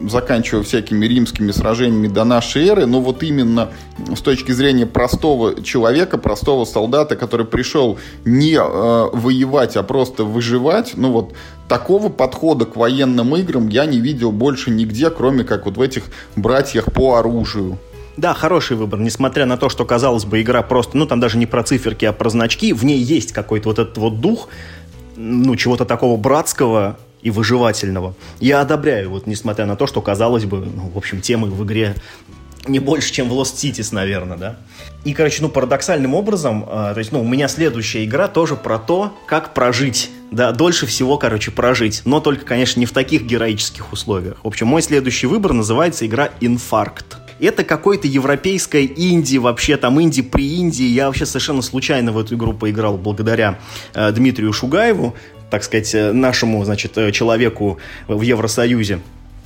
A: заканчивая всякими римскими сражениями до нашей эры, но вот именно с точки зрения простого человека, простого солдата, который пришел не э, воевать, а просто выживать, ну вот такого подхода к военным играм я не видел больше нигде, кроме как вот в этих братьях по оружию.
B: Да, хороший выбор, несмотря на то, что, казалось бы, игра просто, ну, там даже не про циферки, а про значки, в ней есть какой-то вот этот вот дух, ну, чего-то такого братского и выживательного. Я одобряю, вот, несмотря на то, что, казалось бы, ну, в общем, темы в игре не больше, чем в Lost Cities, наверное, да. И, короче, ну, парадоксальным образом, э, то есть, ну, у меня следующая игра тоже про то, как прожить, да, дольше всего, короче, прожить, но только, конечно, не в таких героических условиях. В общем, мой следующий выбор называется игра «Инфаркт». это какой-то европейское инди, вообще там инди при Индии. Я вообще совершенно случайно в эту игру поиграл благодаря э, Дмитрию Шугаеву, так сказать, э, нашему, значит, э, человеку в Евросоюзе.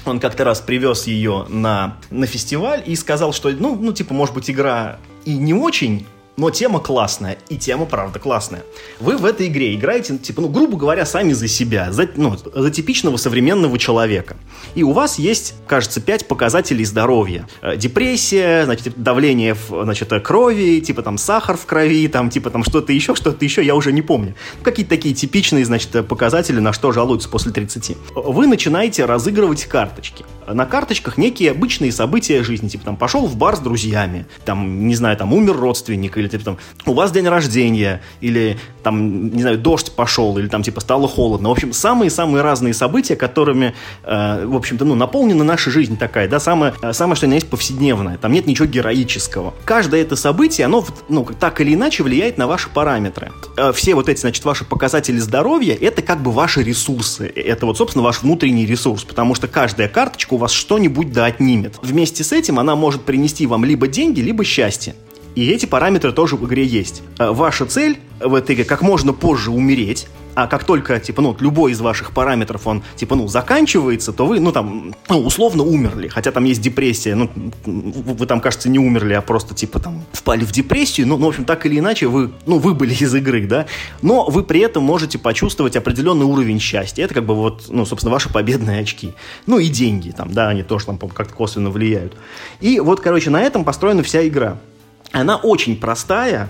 B: Он как-то раз привез ее на, на фестиваль и сказал, что, ну, ну, типа, может быть, игра и не очень но тема классная, и тема, правда, классная. Вы в этой игре играете, типа, ну, грубо говоря, сами за себя, за, ну, за типичного современного человека. И у вас есть, кажется, пять показателей здоровья. Э, депрессия, значит, давление, значит, крови, типа там сахар в крови, там, типа там что-то еще, что-то еще, я уже не помню. Какие-то такие типичные, значит, показатели, на что жалуются после 30. Вы начинаете разыгрывать карточки. На карточках некие обычные события жизни, типа там пошел в бар с друзьями, там, не знаю, там умер родственник или типа там, у вас день рождения, или там, не знаю, дождь пошел, или там типа стало холодно. В общем, самые-самые разные события, которыми, э, в общем-то, ну, наполнена наша жизнь такая, да, самое, э, самое что ни есть повседневное. Там нет ничего героического. Каждое это событие, оно, ну, так или иначе влияет на ваши параметры. Э, все вот эти, значит, ваши показатели здоровья, это как бы ваши ресурсы. Это вот, собственно, ваш внутренний ресурс, потому что каждая карточка у вас что-нибудь да отнимет. Вместе с этим она может принести вам либо деньги, либо счастье. И эти параметры тоже в игре есть. Э, ваша цель в этой игре как можно позже умереть, а как только, типа, ну, любой из ваших параметров, он, типа, ну, заканчивается, то вы, ну, там, ну, условно умерли. Хотя там есть депрессия, ну, вы там, кажется, не умерли, а просто, типа, там, впали в депрессию. Ну, ну, в общем, так или иначе, вы, ну, выбыли из игры, да. Но вы при этом можете почувствовать определенный уровень счастья. Это, как бы, вот, ну, собственно, ваши победные очки. Ну, и деньги там, да, они тоже там как-то косвенно влияют. И вот, короче, на этом построена вся игра. Она очень простая,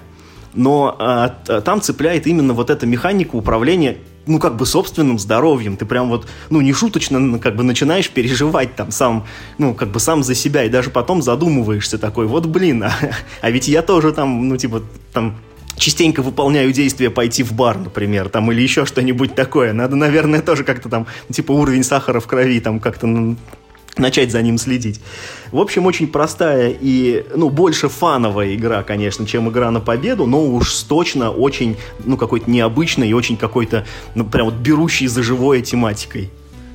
B: но а, там цепляет именно вот эта механика управления ну, как бы собственным здоровьем. Ты прям вот, ну, не шуточно, как бы начинаешь переживать там сам, ну, как бы сам за себя, и даже потом задумываешься такой, вот, блин, а, а ведь я тоже там, ну, типа, там, частенько выполняю действия пойти в бар, например, там, или еще что-нибудь такое. Надо, наверное, тоже как-то там, типа, уровень сахара в крови там как-то ну, начать за ним следить. В общем, очень простая и, ну, больше фановая игра, конечно, чем игра на победу, но уж точно очень, ну, какой-то необычной и очень какой-то, ну, прям вот берущей за живое тематикой.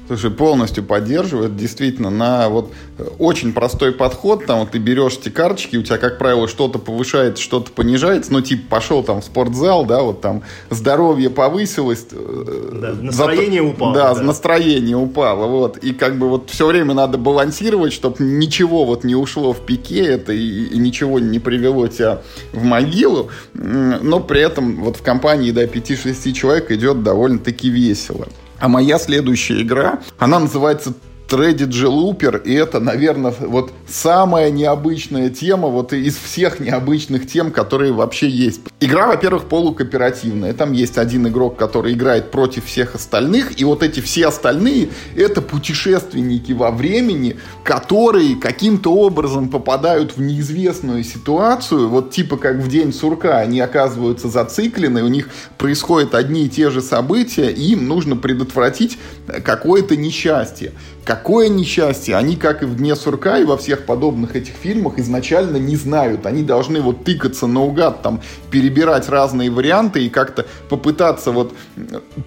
A: Слушай, полностью поддерживает, действительно, на вот очень простой подход, там вот ты берешь эти карточки, у тебя, как правило, что-то повышается, что-то понижается, ну, типа, пошел там в спортзал, да, вот там здоровье повысилось.
B: Э, да, настроение за, упало.
A: Да, да, настроение упало, вот, и как бы вот все время надо балансировать, чтобы ничего вот не ушло в пике, это и, и ничего не привело тебя в могилу, но при этом вот в компании до 5-6 человек идет довольно-таки весело. А моя следующая игра, она называется Strategy Looper, и это, наверное, вот самая необычная тема вот из всех необычных тем, которые вообще есть. Игра, во-первых, полукооперативная. Там есть один игрок, который играет против всех остальных, и вот эти все остальные — это путешественники во времени, которые каким-то образом попадают в неизвестную ситуацию, вот типа как в день сурка, они оказываются зациклены, у них происходят одни и те же события, и им нужно предотвратить какое-то несчастье. Какое несчастье! Они, как и в «Дне сурка» и во всех подобных этих фильмах, изначально не знают. Они должны вот тыкаться наугад, там, перебирать разные варианты и как-то попытаться вот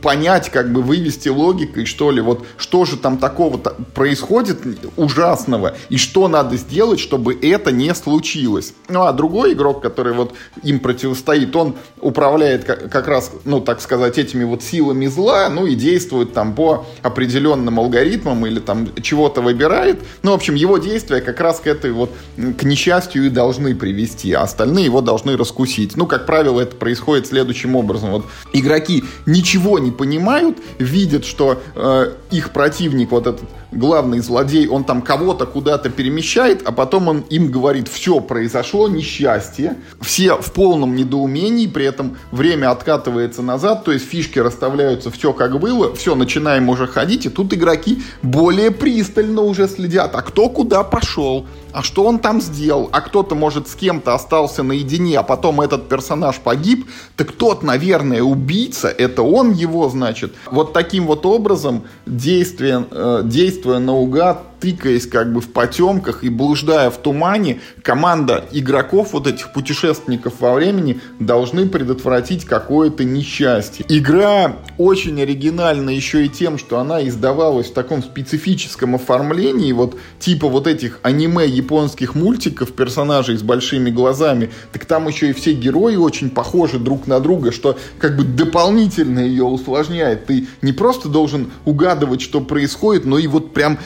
A: понять, как бы вывести логикой, что ли, вот что же там такого -то происходит ужасного и что надо сделать, чтобы это не случилось. Ну, а другой игрок, который вот им противостоит, он управляет как, как раз, ну, так сказать, этими вот силами зла, ну, и действует там по определенным алгоритмам или там чего-то выбирает. Ну, в общем, его действия как раз к этой вот, к несчастью и должны привести, а остальные его должны раскусить. Ну, как правило, это происходит следующим образом. Вот игроки ничего не понимают, видят, что э, их противник, вот этот главный злодей, он там кого-то куда-то перемещает, а потом он им говорит, все, произошло несчастье, все в полном недоумении, при этом время откатывается назад, то есть фишки расставляются все как было, все, начинаем уже ходить, и тут игроки более пристально уже следят, а кто куда пошел, а что он там сделал, а кто-то, может, с кем-то остался наедине, а потом этот персонаж погиб, так тот, наверное, убийца, это он его, значит. Вот таким вот образом, действие, э, действуя наугад, тыкаясь как бы в потемках и блуждая в тумане, команда игроков, вот этих путешественников во времени, должны предотвратить какое-то несчастье. Игра очень оригинальна еще и тем, что она издавалась в таком специфическом оформлении, вот типа вот этих аниме японских мультиков, персонажей с большими глазами, так там еще и все герои очень похожи друг на друга, что как бы дополнительно ее усложняет. Ты не просто должен угадывать, что происходит, но и вот прям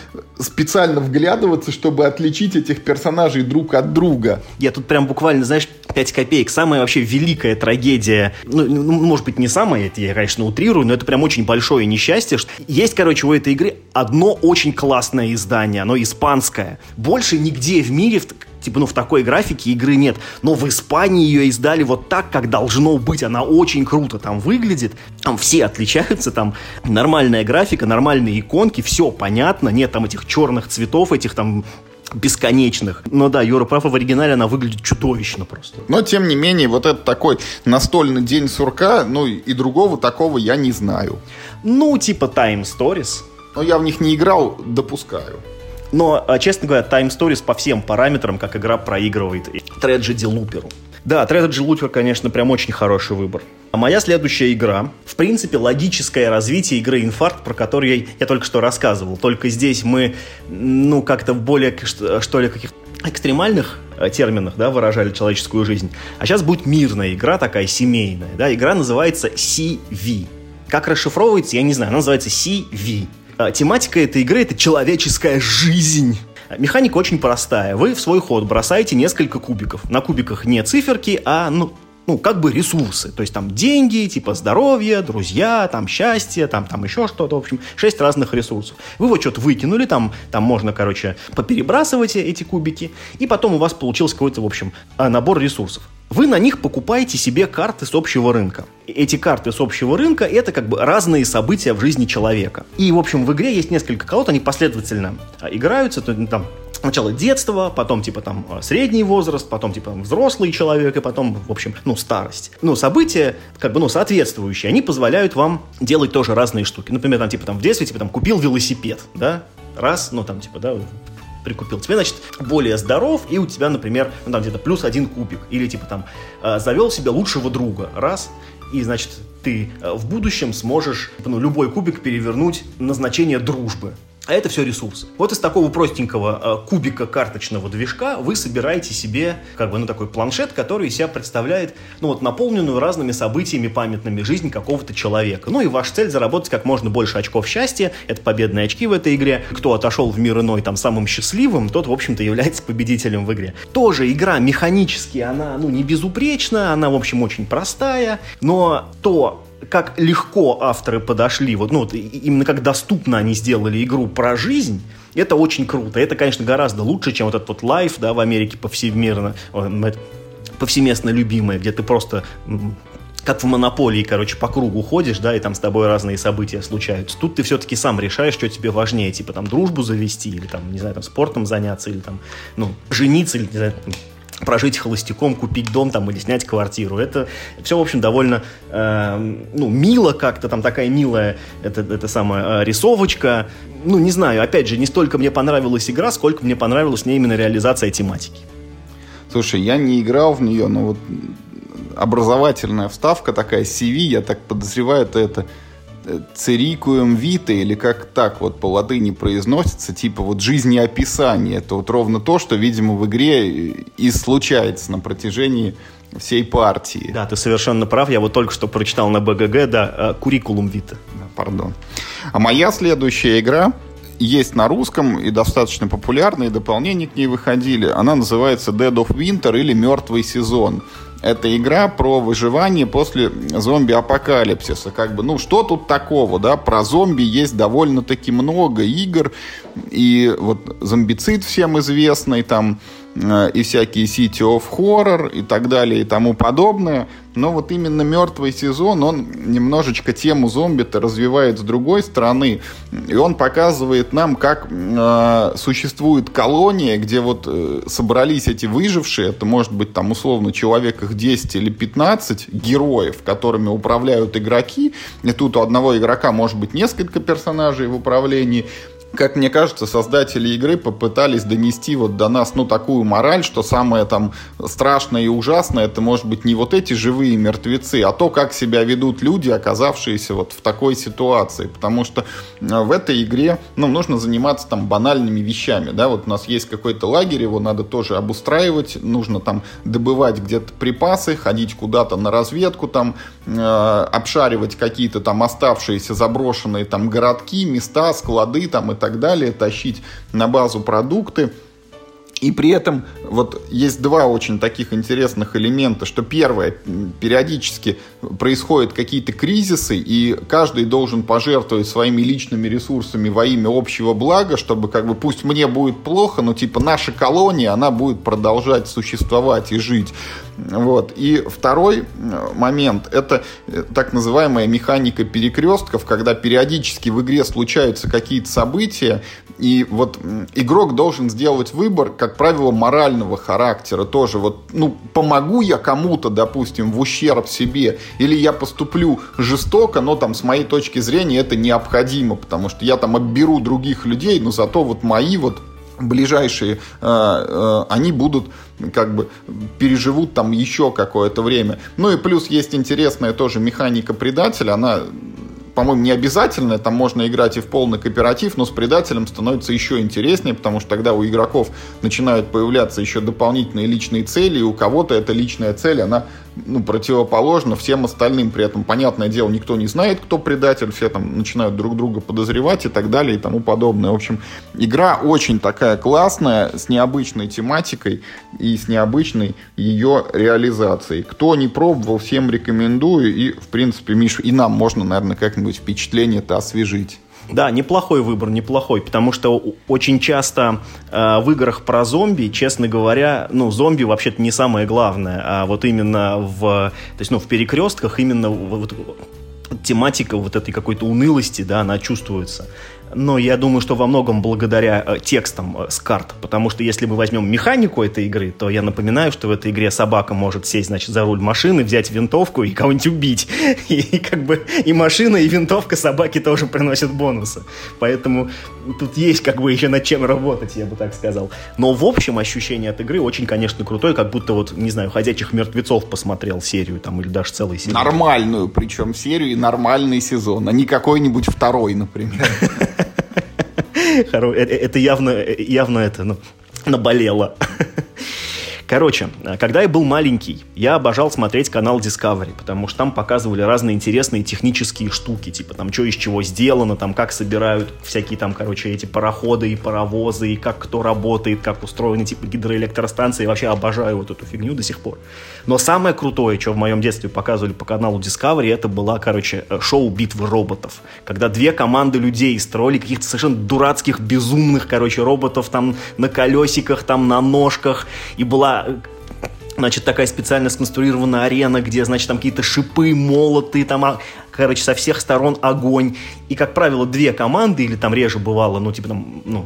A: специально вглядываться, чтобы отличить этих персонажей друг от друга.
B: Я тут прям буквально, знаешь, 5 копеек. Самая вообще великая трагедия, ну, ну, ну может быть, не самая, я, конечно, утрирую, но это прям очень большое несчастье. Есть, короче, у этой игры одно очень классное издание, оно испанское. Больше нигде в мире типа, ну, в такой графике игры нет. Но в Испании ее издали вот так, как должно быть. Она очень круто там выглядит. Там все отличаются, там нормальная графика, нормальные иконки, все понятно. Нет там этих черных цветов, этих там бесконечных. Но да, Юра прав, в оригинале она выглядит чудовищно просто.
A: Но, тем не менее, вот это такой настольный день сурка, ну, и другого такого я не знаю.
B: Ну, типа Time Stories.
A: Но я в них не играл, допускаю.
B: Но, а, честно говоря, Time Stories по всем параметрам, как игра проигрывает Tragedy Looper. Да, Tragedy Looper, конечно, прям очень хороший выбор. А моя следующая игра, в принципе, логическое развитие игры «Инфаркт», про которую я, только что рассказывал. Только здесь мы, ну, как-то в более, что ли, каких экстремальных э, терминах, да, выражали человеческую жизнь. А сейчас будет мирная игра, такая семейная, да, игра называется CV. Как расшифровывается, я не знаю, она называется CV. А, тематика этой игры — это человеческая жизнь. Механика очень простая. Вы в свой ход бросаете несколько кубиков. На кубиках не циферки, а ну, ну, как бы ресурсы. То есть там деньги, типа здоровье, друзья, там счастье, там, там еще что-то. В общем, шесть разных ресурсов. Вы вот что-то выкинули, там, там можно, короче, поперебрасывать эти кубики, и потом у вас получился какой-то, в общем, а, набор ресурсов. Вы на них покупаете себе карты с общего рынка. Эти карты с общего рынка — это как бы разные события в жизни человека. И, в общем, в игре есть несколько колод, они последовательно а, играются, то, там, сначала детство, потом, типа, там, а, средний возраст, потом, типа, взрослый человек, и потом, в общем, ну, старость. Ну, события, как бы, ну, соответствующие, они позволяют вам делать тоже разные штуки. Например, там, типа, там, в детстве, типа, там, купил велосипед, да, раз, ну, там, типа, да, прикупил. Тебе, значит, более здоров, и у тебя, например, ну, там где-то плюс один кубик. Или, типа, там, э, завел себе лучшего друга. Раз. И, значит, ты э, в будущем сможешь ну, любой кубик перевернуть на значение дружбы. А это все ресурсы. Вот из такого простенького э, кубика карточного движка вы собираете себе как бы ну такой планшет, который из себя представляет ну вот наполненную разными событиями памятными жизнь какого-то человека. Ну и ваша цель заработать как можно больше очков счастья. Это победные очки в этой игре. Кто отошел в мир иной там самым счастливым, тот в общем-то является победителем в игре. Тоже игра механически она ну не безупречна, она в общем очень простая, но то как легко авторы подошли, вот, ну, вот, именно как доступно они сделали игру про жизнь, это очень круто. Это, конечно, гораздо лучше, чем вот этот вот лайф, да, в Америке повсемирно, повсеместно любимое, где ты просто как в монополии, короче, по кругу ходишь, да, и там с тобой разные события случаются. Тут ты все-таки сам решаешь, что тебе важнее, типа там дружбу завести, или там, не знаю, там спортом заняться, или там, ну, жениться, или, не знаю, прожить холостяком, купить дом там или снять квартиру. Это все, в общем, довольно э, ну, мило как-то, там такая милая это, это самая э, рисовочка. Ну, не знаю, опять же, не столько мне понравилась игра, сколько мне понравилась не именно реализация тематики.
A: Слушай, я не играл в нее, но вот образовательная вставка такая, CV, я так подозреваю, это, это цирикуем вита, или как так вот по латыни произносится, типа вот жизнеописание. Это вот ровно то, что, видимо, в игре и случается на протяжении всей партии.
B: Да, ты совершенно прав. Я вот только что прочитал на БГГ, да, э, куррикулум Вита. Да,
A: пардон. А моя следующая игра есть на русском и достаточно популярные дополнения к ней выходили. Она называется Dead of Winter или Мертвый сезон. Это игра про выживание после зомби-апокалипсиса. Как бы, ну, что тут такого, да? Про зомби есть довольно-таки много игр. И вот зомбицид всем известный, там, и всякие City of Horror и так далее и тому подобное. Но вот именно мертвый сезон, он немножечко тему зомби-то развивает с другой стороны. И он показывает нам, как э, существует колония, где вот э, собрались эти выжившие, это может быть там условно человек их 10 или 15 героев, которыми управляют игроки. И тут у одного игрока может быть несколько персонажей в управлении. Как мне кажется, создатели игры попытались донести вот до нас, ну, такую мораль, что самое там страшное и ужасное, это может быть не вот эти живые мертвецы, а то, как себя ведут люди, оказавшиеся вот в такой ситуации. Потому что э, в этой игре, ну, нужно заниматься там банальными вещами, да, вот у нас есть какой-то лагерь, его надо тоже обустраивать, нужно там добывать где-то припасы, ходить куда-то на разведку, там, э, обшаривать какие-то там оставшиеся заброшенные там городки, места, склады там и так далее, тащить на базу продукты. И при этом вот есть два очень таких интересных элемента, что первое, периодически происходят какие-то кризисы, и каждый должен пожертвовать своими личными ресурсами во имя общего блага, чтобы как бы пусть мне будет плохо, но типа наша колония, она будет продолжать существовать и жить. Вот. И второй момент – это э, так называемая механика перекрестков, когда периодически в игре случаются какие-то события, и вот игрок должен сделать выбор, как правило, морального характера тоже. Вот, ну, помогу я кому-то, допустим, в ущерб себе, или я поступлю жестоко, но там с моей точки зрения это необходимо, потому что я там обберу других людей, но зато вот мои вот ближайшие, э, э, они будут как бы переживут там еще какое-то время. Ну и плюс есть интересная тоже механика предателя, она по-моему, не обязательно, там можно играть и в полный кооператив, но с предателем становится еще интереснее, потому что тогда у игроков начинают появляться еще дополнительные личные цели, и у кого-то эта личная цель, она ну, противоположна всем остальным. При этом, понятное дело, никто не знает, кто предатель, все там начинают друг друга подозревать и так далее и тому подобное. В общем, игра очень такая классная, с необычной тематикой и с необычной ее реализацией. Кто не пробовал, всем рекомендую. И, в принципе, Миш, и нам можно, наверное, как-нибудь впечатление-то освежить.
B: Да, неплохой выбор, неплохой, потому что очень часто э, в играх про зомби, честно говоря, ну, зомби вообще-то не самое главное, а вот именно в, то есть, ну, в перекрестках именно вот, тематика вот этой какой-то унылости, да, она чувствуется но я думаю, что во многом благодаря э, текстам э, с карт, потому что если мы возьмем механику этой игры, то я напоминаю, что в этой игре собака может сесть, значит, за руль машины, взять винтовку и кого-нибудь убить. И, и как бы и машина, и винтовка собаки тоже приносят бонусы. Поэтому тут есть как бы еще над чем работать, я бы так сказал. Но в общем ощущение от игры очень, конечно, крутое, как будто вот, не знаю, «Ходячих мертвецов» посмотрел серию там или даже целый сезон.
A: Нормальную, причем серию и нормальный сезон, а не какой-нибудь второй, например.
B: Э, э, это явно, э, явно это, ну, наболело. Короче, когда я был маленький, я обожал смотреть канал Discovery, потому что там показывали разные интересные технические штуки, типа там, что из чего сделано, там, как собирают всякие там, короче, эти пароходы и паровозы, и как кто работает, как устроены, типа, гидроэлектростанции. Я вообще обожаю вот эту фигню до сих пор. Но самое крутое, что в моем детстве показывали по каналу Discovery, это была, короче, шоу «Битвы роботов», когда две команды людей строили каких-то совершенно дурацких, безумных, короче, роботов там на колесиках, там на ножках, и была значит, такая специально сконструированная арена, где, значит, там какие-то шипы, молоты, там, а, короче, со всех сторон огонь. И, как правило, две команды, или там реже бывало, ну, типа, там, ну,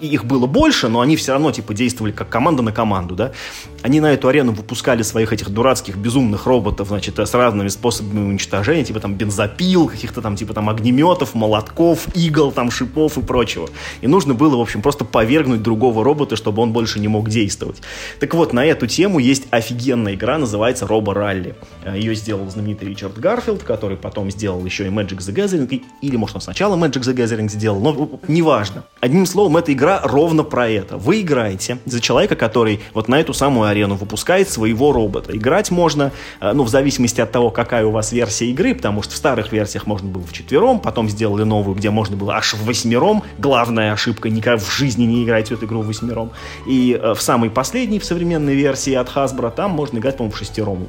B: их было больше, но они все равно, типа, действовали как команда на команду, да. Они на эту арену выпускали своих этих дурацких безумных роботов, значит, с разными способами уничтожения, типа, там, бензопил, каких-то там, типа, там, огнеметов, молотков, игл, там, шипов и прочего. И нужно было, в общем, просто повергнуть другого робота, чтобы он больше не мог действовать. Так вот, на эту тему есть офигенная игра, называется Робо Ралли. Ее сделал знаменитый Ричард Гарфилд, который потом сделал еще и Magic the Gathering, или, может, он сначала Magic the Gathering сделал, но неважно. Одним словом, эта игра ровно про это. Вы играете за человека, который вот на эту самую арену выпускает своего робота. Играть можно, э, ну, в зависимости от того, какая у вас версия игры, потому что в старых версиях можно было в четвером, потом сделали новую, где можно было аж в восьмером. Главная ошибка, никогда в жизни не играть в эту игру в восьмером. И э, в самой последней, в современной версии от Hasbro, там можно играть, по-моему, в шестером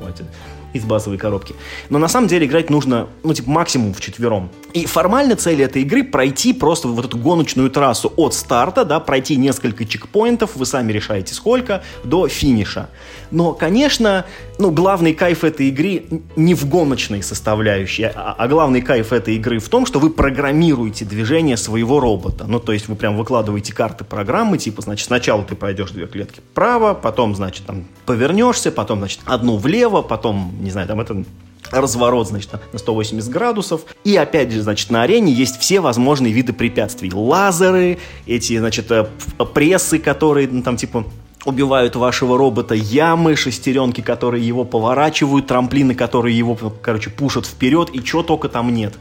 B: из базовой коробки. Но на самом деле играть нужно, ну, типа, максимум в четвером. И формально цель этой игры пройти просто вот эту гоночную трассу от старта, да, пройти несколько чекпоинтов, вы сами решаете сколько, до финиша. Но, конечно, ну, главный кайф этой игры не в гоночной составляющей, а, а главный кайф этой игры в том, что вы программируете движение своего робота. Ну, то есть вы прям выкладываете карты программы, типа, значит, сначала ты пройдешь две клетки вправо, потом, значит, там повернешься, потом, значит, одну влево, потом, не знаю, там это разворот, значит, на 180 градусов. И опять же, значит, на арене есть все возможные виды препятствий. Лазеры, эти, значит, э, прессы, которые, ну, там, типа, убивают вашего робота, ямы, шестеренки, которые его поворачивают, трамплины, которые его, короче, пушат вперед, и чего только там нет.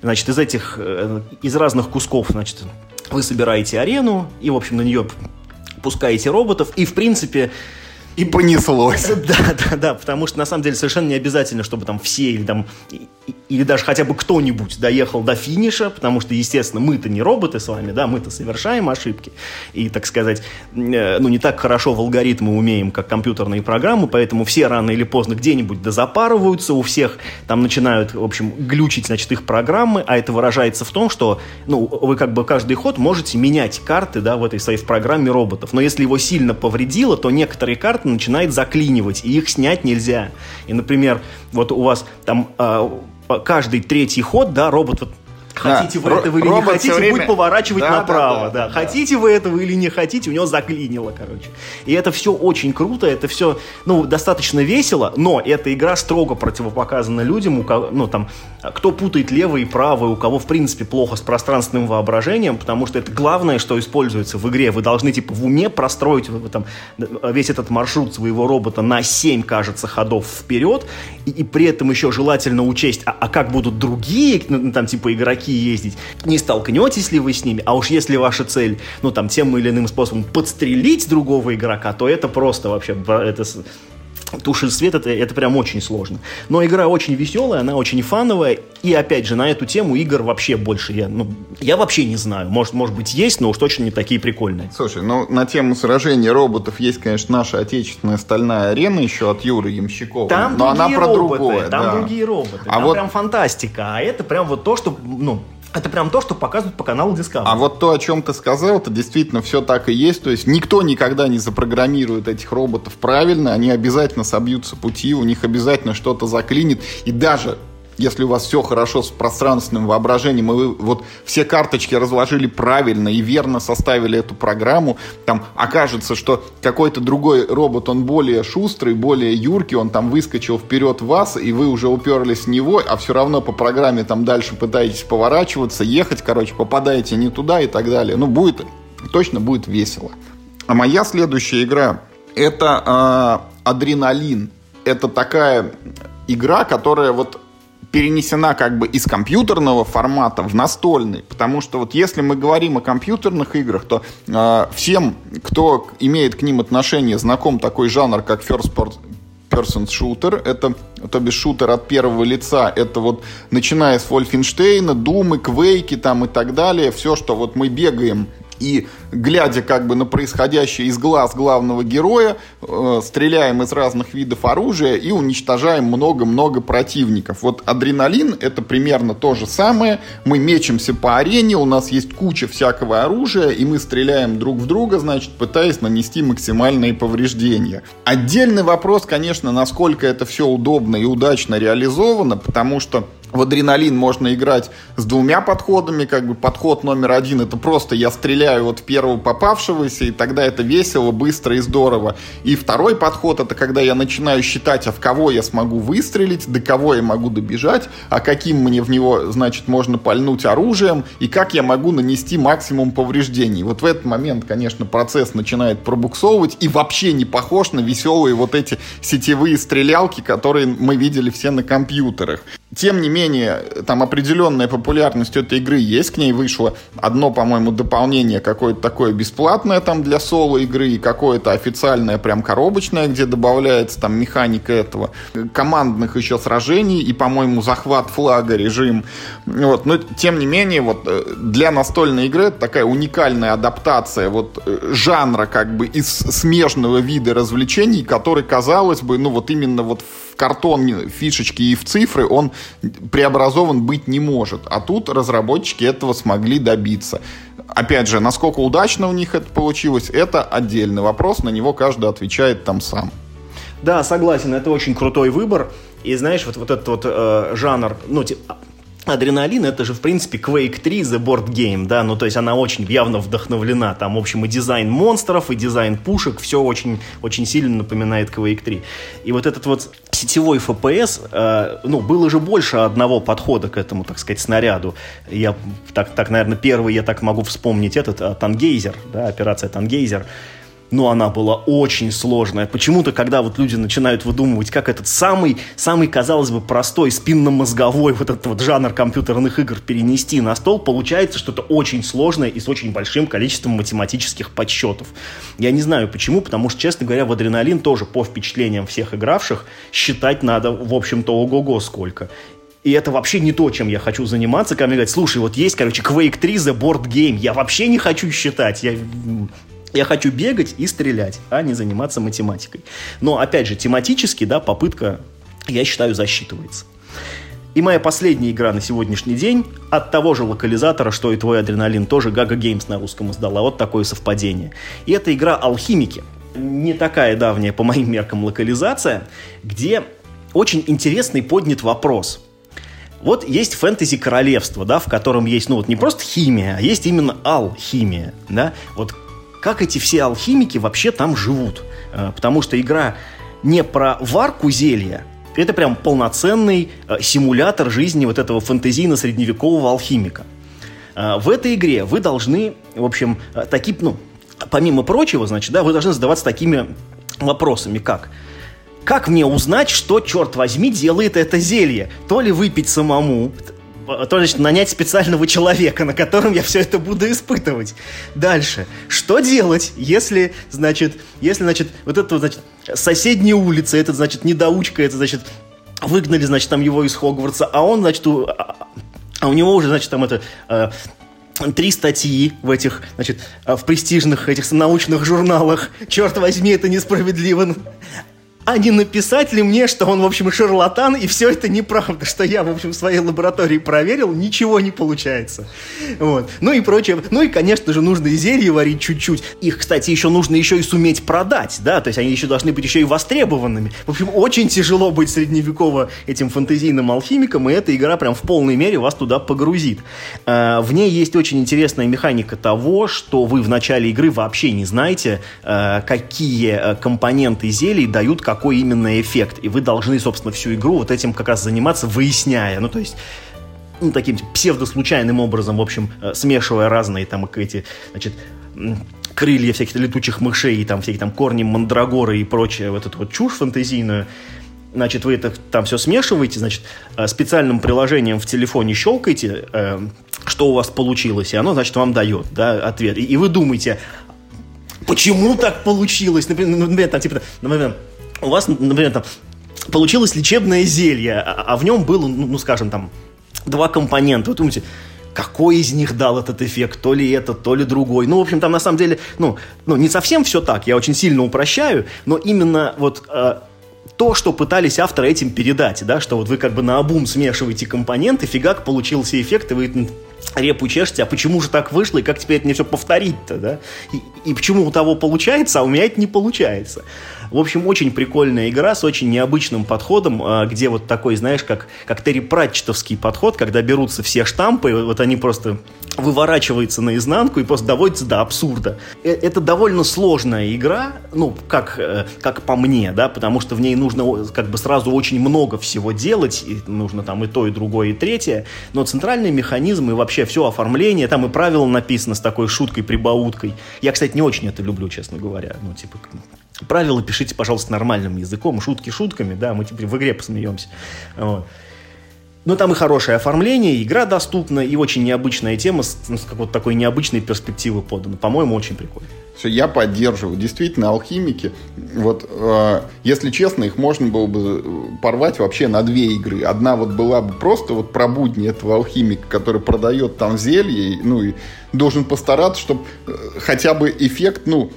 B: Значит, из этих, э, из разных кусков, значит, вы собираете арену, и, в общем, на нее пускаете роботов, и, в принципе,
A: и понеслось.
B: Да, да, да, потому что на самом деле совершенно не обязательно, чтобы там все или там или даже хотя бы кто-нибудь доехал до финиша, потому что, естественно, мы-то не роботы с вами, да, мы-то совершаем ошибки. И, так сказать, э, ну, не так хорошо в алгоритмы умеем, как компьютерные программы, поэтому все рано или поздно где-нибудь дозапарываются, у всех там начинают, в общем, глючить, значит, их программы, а это выражается в том, что, ну, вы как бы каждый ход можете менять карты, да, в этой своей программе роботов. Но если его сильно повредило, то некоторые карты начинает заклинивать, и их снять нельзя. И, например, вот у вас там э, каждый третий ход, да, робот вот Хотите вы этого или не хотите, время... будет поворачивать да, направо. Да, да, да. Хотите вы этого или не хотите, у него заклинило, короче. И это все очень круто, это все, ну, достаточно весело, но эта игра строго противопоказана людям, у кого, ну, там, кто путает левое и правое, у кого, в принципе, плохо с пространственным воображением, потому что это главное, что используется в игре. Вы должны, типа, в уме простроить там, весь этот маршрут своего робота на 7, кажется, ходов вперед, и, и при этом еще желательно учесть, а, а как будут другие, ну, там, типа, игроки ездить. Не столкнетесь ли вы с ними? А уж если ваша цель, ну, там, тем или иным способом подстрелить другого игрока, то это просто вообще, это туши свет, это, это прям очень сложно. Но игра очень веселая, она очень фановая, и опять же, на эту тему игр вообще больше я, ну, я вообще не знаю. Может, может быть, есть, но уж точно не такие прикольные.
A: Слушай, ну, на тему сражения роботов есть, конечно, наша отечественная стальная арена еще от Юры Ямщикова.
B: Там но она про роботы, другое. Там да. другие роботы, а там вот... прям фантастика, а это прям вот то, что, ну, это прям то, что показывают по каналу Discovery.
A: А вот то, о чем ты сказал, это действительно все так и есть. То есть никто никогда не запрограммирует этих роботов правильно. Они обязательно собьются пути, у них обязательно что-то заклинит. И даже если у вас все хорошо с пространственным воображением, и вы вот все карточки разложили правильно и верно составили эту программу, там окажется, что какой-то другой робот, он более шустрый, более юркий, он там выскочил вперед вас, и вы уже уперлись в него, а все равно по программе там дальше пытаетесь поворачиваться, ехать, короче, попадаете не туда и так далее. Ну, будет, точно будет весело. А моя следующая игра это э, Адреналин. Это такая игра, которая вот перенесена как бы из компьютерного формата в настольный. Потому что вот если мы говорим о компьютерных играх, то э, всем, кто имеет к ним отношение, знаком такой жанр, как First person shooter, это, то бишь шутер от первого лица, это вот начиная с Вольфенштейна, Думы, Квейки там и так далее, все, что вот мы бегаем и глядя как бы на происходящее из глаз главного героя, э, стреляем из разных видов оружия и уничтожаем много-много противников. Вот адреналин это примерно то же самое. Мы мечемся по арене, у нас есть куча всякого оружия, и мы стреляем друг в друга, значит, пытаясь нанести максимальные повреждения. Отдельный вопрос, конечно, насколько это все удобно и удачно реализовано, потому что в адреналин можно играть с двумя подходами, как бы подход номер один это просто я стреляю вот в первого попавшегося, и тогда это весело, быстро и здорово. И второй подход это когда я начинаю считать, а в кого я смогу выстрелить, до кого я могу добежать, а каким мне в него, значит, можно пальнуть оружием, и как я могу нанести максимум повреждений. Вот в этот момент, конечно, процесс начинает пробуксовывать и вообще не похож на веселые вот эти сетевые стрелялки, которые мы видели все на компьютерах. Тем не менее, там определенная популярность этой игры есть, к ней вышло одно, по-моему, дополнение какое-то такое бесплатное там для соло игры и какое-то официальное прям коробочное, где добавляется там механика этого, командных еще сражений и, по-моему, захват флага режим. Вот. Но, тем не менее, вот э, для настольной игры это такая уникальная адаптация вот э, жанра как бы из смежного вида развлечений, который, казалось бы, ну вот именно вот в картон, фишечки и в цифры он преобразован быть не может. А тут разработчики этого смогли добиться. Опять же, насколько удачно у них это получилось, это отдельный вопрос, на него каждый отвечает там сам.
B: Да, согласен, это очень крутой выбор. И знаешь, вот, вот этот вот э, жанр, ну, типа, Адреналин это же, в принципе, Quake 3 The Board Game, да, ну, то есть она очень явно вдохновлена, там, в общем, и дизайн монстров, и дизайн пушек, все очень, очень сильно напоминает Quake 3. И вот этот вот сетевой FPS, э, ну, было же больше одного подхода к этому, так сказать, снаряду. Я, так, так наверное, первый я так могу вспомнить этот, э, Тангейзер, да, операция Тангейзер, но она была очень сложная. Почему-то, когда вот люди начинают выдумывать, как этот самый, самый, казалось бы, простой спинномозговой вот этот вот жанр компьютерных игр перенести на стол, получается что-то очень сложное и с очень большим количеством математических подсчетов. Я не знаю почему, потому что, честно говоря, в адреналин тоже по впечатлениям всех игравших считать надо, в общем-то, ого-го сколько. И это вообще не то, чем я хочу заниматься, когда мне говорят, слушай, вот есть, короче, Quake 3 The Board Game, я вообще не хочу считать, я я хочу бегать и стрелять, а не заниматься математикой. Но, опять же, тематически, да, попытка, я считаю, засчитывается. И моя последняя игра на сегодняшний день от того же локализатора, что и твой адреналин, тоже Gaga Games на русском издала. Вот такое совпадение. И это игра «Алхимики». Не такая давняя по моим меркам локализация, где очень интересный поднят вопрос. Вот есть фэнтези королевство, да, в котором есть, ну вот не просто химия, а есть именно алхимия, да. Вот как эти все алхимики вообще там живут. Э, потому что игра не про варку зелья, это прям полноценный э, симулятор жизни вот этого фэнтезийно-средневекового алхимика. Э, в этой игре вы должны, в общем, такие, ну, помимо прочего, значит, да, вы должны задаваться такими вопросами, как как мне узнать, что, черт возьми, делает это зелье? То ли выпить самому, то есть нанять специального человека, на котором я все это буду испытывать. Дальше. Что делать, если, значит, если, значит, вот это, значит, соседняя улица, это, значит, недоучка, это, значит, выгнали, значит, там его из Хогвартса, а он, значит, у, а, а у него уже, значит, там это... Э, три статьи в этих, значит, э, в престижных этих научных журналах. Черт возьми, это несправедливо а не написать ли мне, что он, в общем, шарлатан, и все это неправда, что я, в общем, в своей лаборатории проверил, ничего не получается. Вот. Ну и прочее. Ну и, конечно же, нужно и зелье варить чуть-чуть. Их, кстати, еще нужно еще и суметь продать, да, то есть они еще должны быть еще и востребованными. В общем, очень тяжело быть средневеково этим фантазийным алхимиком, и эта игра прям в полной мере вас туда погрузит. А, в ней есть очень интересная механика того, что вы в начале игры вообще не знаете, а, какие а, компоненты зелий дают какой именно эффект. И вы должны, собственно, всю игру вот этим как раз заниматься, выясняя. Ну, то есть ну, таким псевдослучайным образом, в общем, э, смешивая разные там эти, значит, крылья всяких летучих мышей, там всякие там корни мандрагоры и прочее, вот эту вот чушь фантазийную, значит, вы это там все смешиваете, значит, э, специальным приложением в телефоне щелкаете, э, что у вас получилось, и оно, значит, вам дает, да, ответ. И, и вы думаете, почему так получилось? Например, ну, например там, типа, например, у вас, например, там, получилось лечебное зелье, а, а в нем было, ну, ну, скажем, там, два компонента. Вы думаете, какой из них дал этот эффект, то ли этот, то ли другой. Ну, в общем, там на самом деле, ну, ну не совсем все так, я очень сильно упрощаю, но именно вот э, то, что пытались авторы этим передать, да, что вот вы как бы на обум смешиваете компоненты, фигак получился эффект, и вы репу чешете, а почему же так вышло, и как теперь это мне все повторить-то, да? И, и почему у того получается, а у меня это не получается. В общем, очень прикольная игра с очень необычным подходом, а, где вот такой, знаешь, как, как Терри Пратчетовский подход, когда берутся все штампы, вот они просто выворачиваются наизнанку и просто доводятся до абсурда. Э, это довольно сложная игра, ну, как, э, как по мне, да, потому что в ней нужно как бы сразу очень много всего делать, и нужно там и то, и другое, и третье, но центральный механизм и вообще все оформление, там и правила написано с такой шуткой-прибауткой. Я, кстати, не очень это люблю, честно говоря, ну, типа, правила пишите, пожалуйста, нормальным языком, шутки шутками, да, мы теперь в игре посмеемся. Но там и хорошее оформление, игра доступна, и очень необычная тема с, ну, с какой-то такой необычной перспективы подана. По-моему, очень прикольно.
A: Все, я поддерживаю. Действительно, алхимики, вот, э, если честно, их можно было бы порвать вообще на две игры. Одна вот была бы просто вот про будни этого алхимика, который продает там зелье, ну и должен постараться, чтобы э, хотя бы эффект, ну,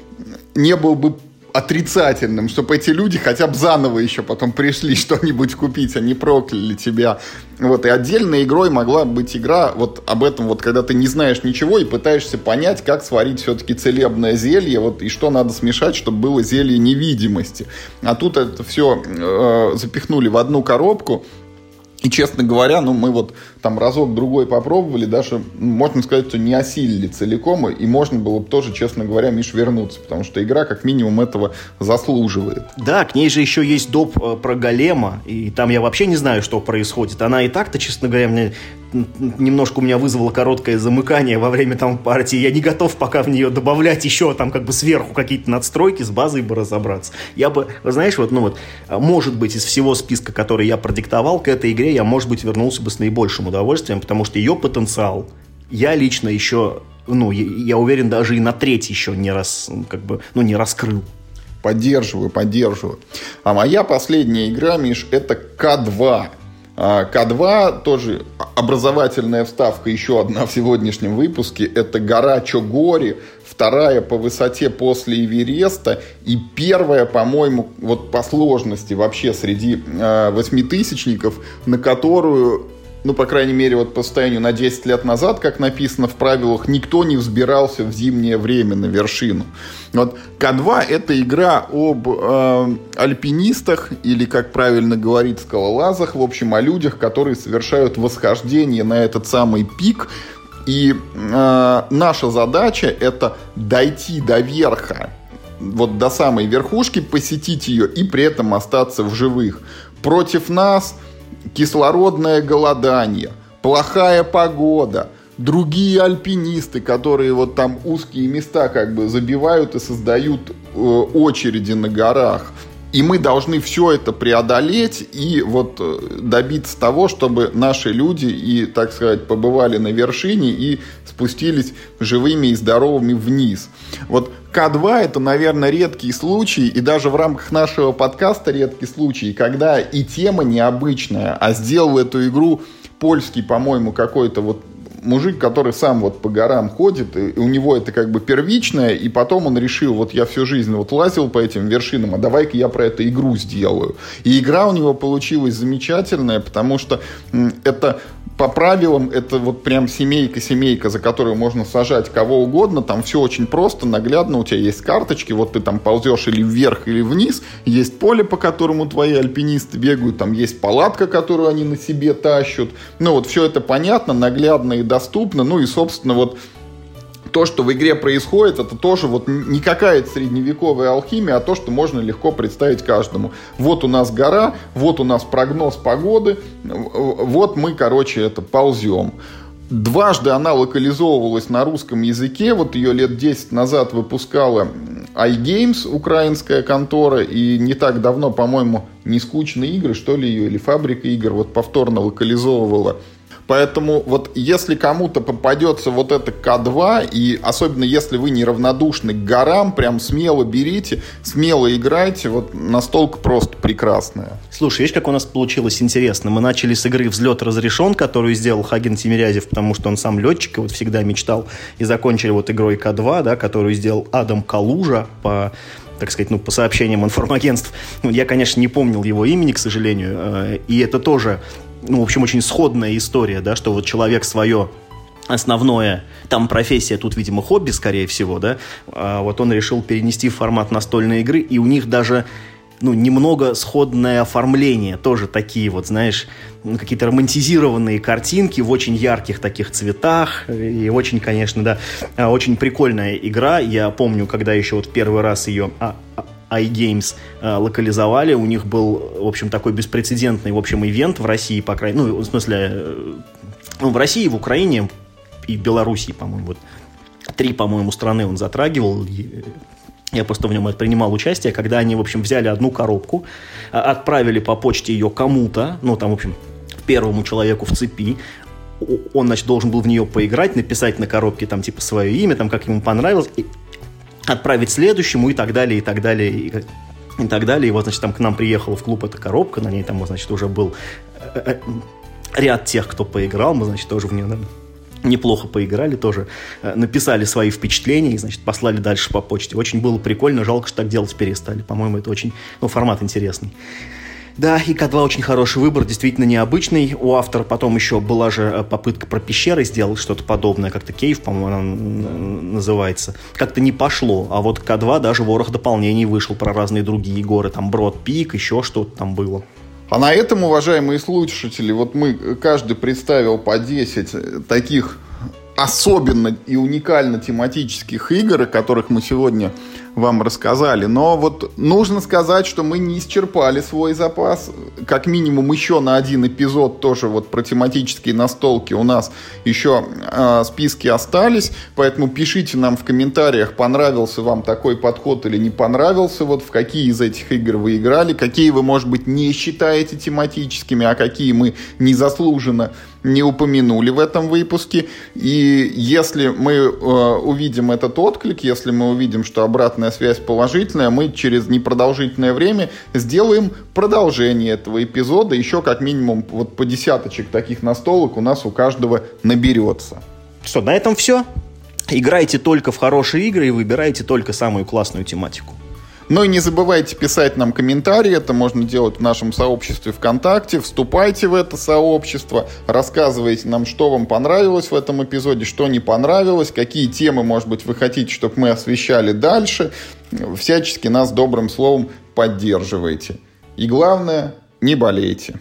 A: не был бы отрицательным, чтобы эти люди хотя бы заново еще потом пришли что-нибудь купить, а не прокляли тебя. Вот, и отдельной игрой могла быть игра вот об этом, вот когда ты не знаешь ничего и пытаешься понять, как сварить все-таки целебное зелье, вот, и что надо смешать, чтобы было зелье невидимости. А тут это все э, запихнули в одну коробку, И, честно говоря, ну, мы вот там разок-другой попробовали, даже, можно сказать, что не осилили целиком, и можно было бы тоже, честно говоря, Миш, вернуться, потому что игра, как минимум, этого заслуживает.
B: Да, к ней же еще есть доп э, про голема, и там я вообще не знаю, что происходит. Она и так-то, честно говоря, мне немножко у меня вызвало короткое замыкание во время там партии. Я не готов пока в нее добавлять еще там как бы сверху какие-то надстройки, с базой бы разобраться. Я бы, знаешь, вот, ну вот, а, может быть, из всего списка, который я продиктовал к этой игре, я, может быть, вернулся бы с наибольшим удовольствием, потому что ее потенциал я лично еще, ну, я, уверен, даже и на треть еще не раз, как бы, ну, не раскрыл.
A: Поддерживаю, поддерживаю. А моя последняя игра, Миш, это К2. А, К2 тоже образовательная вставка, еще одна в сегодняшнем выпуске. Это гора Чогори, вторая по высоте после Эвереста и первая, по-моему, вот по сложности вообще среди э, восьмитысячников, на которую ну, по крайней мере, вот по состоянию на 10 лет назад, как написано в правилах, никто не взбирался в зимнее время на вершину. Вот К2 — это игра об э, альпинистах, или, как правильно говорить, скалолазах, в общем, о людях, которые совершают восхождение на этот самый пик, и э, наша задача — это дойти до верха, вот до самой верхушки, посетить ее и при этом остаться в живых. Против нас — кислородное голодание, плохая погода, другие альпинисты, которые вот там узкие места как бы забивают и создают э, очереди на горах. И мы должны все это преодолеть и вот э, добиться того, чтобы наши люди и, так сказать, побывали на вершине и спустились живыми и здоровыми вниз. Вот К2 это, наверное, редкий случай, и даже в рамках нашего подкаста редкий случай, когда и тема необычная, а сделал эту игру польский, по-моему, какой-то вот мужик, который сам вот по горам ходит, и у него это как бы первичное, и потом он решил, вот я всю жизнь вот лазил по этим вершинам, а давай-ка я про это игру сделаю. И игра у него получилась замечательная, потому что это по правилам это вот прям семейка-семейка, за которую можно сажать кого угодно. Там все очень просто, наглядно. У тебя есть карточки, вот ты там ползешь или вверх, или вниз. Есть поле, по которому твои альпинисты бегают. Там есть палатка, которую они на себе тащат. Ну вот все это понятно, наглядно и доступно. Ну и, собственно, вот то, что в игре происходит, это тоже вот не какая-то средневековая алхимия, а то, что можно легко представить каждому. Вот у нас гора, вот у нас прогноз погоды, вот мы, короче, это ползем. Дважды она локализовывалась на русском языке. Вот ее лет 10 назад выпускала iGames, украинская контора. И не так давно, по-моему, не скучные игры, что ли, ее, или фабрика игр, вот повторно локализовывала Поэтому вот если кому-то попадется вот это К2, и особенно если вы неравнодушны к горам, прям смело берите, смело играйте, вот настолько просто прекрасная.
B: Слушай, видишь, как у нас получилось интересно? Мы начали с игры «Взлет разрешен», которую сделал Хаген Тимирязев, потому что он сам летчик и вот всегда мечтал, и закончили вот игрой К2, да, которую сделал Адам Калужа по так сказать, ну, по сообщениям информагентств. Ну, я, конечно, не помнил его имени, к сожалению, э, и это тоже ну, в общем, очень сходная история, да, что вот человек свое основное, там профессия, тут, видимо, хобби, скорее всего, да, а вот он решил перенести в формат настольной игры, и у них даже ну, немного сходное оформление, тоже такие вот, знаешь, какие-то романтизированные картинки в очень ярких таких цветах, и очень, конечно, да, очень прикольная игра, я помню, когда еще вот первый раз ее а, а, iGames э, локализовали. У них был, в общем, такой беспрецедентный, в общем, ивент в России, по крайней ну, в смысле, э, ну, в России, в Украине и Белоруссии, по-моему, вот три, по-моему, страны он затрагивал. Я просто в нем принимал участие, когда они, в общем, взяли одну коробку, а, отправили по почте ее кому-то, ну, там, в общем, первому человеку в цепи, он, значит, должен был в нее поиграть, написать на коробке там, типа, свое имя, там, как ему понравилось, и отправить следующему и так далее, и так далее, и, и так далее. И вот, значит, там к нам приехала в клуб эта коробка, на ней там, значит, уже был э, э, ряд тех, кто поиграл, мы, значит, тоже в нее неплохо поиграли тоже, э, написали свои впечатления и, значит, послали дальше по почте. Очень было прикольно, жалко, что так делать перестали. По-моему, это очень, ну, формат интересный. Да, и К2 очень хороший выбор, действительно необычный. У автора потом еще была же э, попытка про пещеры сделать что-то подобное, как-то Кейв, по-моему, называется. Как-то не пошло, а вот К2 даже ворох дополнений вышел про разные другие горы, там Брод Пик, еще что-то там было.
A: А на этом, уважаемые слушатели, вот мы каждый представил по 10 таких особенно и уникально тематических игр, о которых мы сегодня вам рассказали. Но вот нужно сказать, что мы не исчерпали свой запас. Как минимум еще на один эпизод тоже вот про тематические настолки у нас еще э, списки остались. Поэтому пишите нам в комментариях, понравился вам такой подход или не понравился. Вот в какие из этих игр вы играли, какие вы, может быть, не считаете тематическими, а какие мы незаслуженно не упомянули в этом выпуске. И если мы э, увидим этот отклик, если мы увидим, что обратная связь положительная, мы через непродолжительное время сделаем продолжение этого эпизода. Еще как минимум вот по десяточек таких настолок у нас у каждого наберется.
B: Что, на этом все? Играйте только в хорошие игры и выбирайте только самую классную тематику.
A: Ну и не забывайте писать нам комментарии, это можно делать в нашем сообществе ВКонтакте. Вступайте в это сообщество, рассказывайте нам, что вам понравилось в этом эпизоде, что не понравилось, какие темы, может быть, вы хотите, чтобы мы освещали дальше. Всячески нас добрым словом поддерживайте. И главное, не болейте.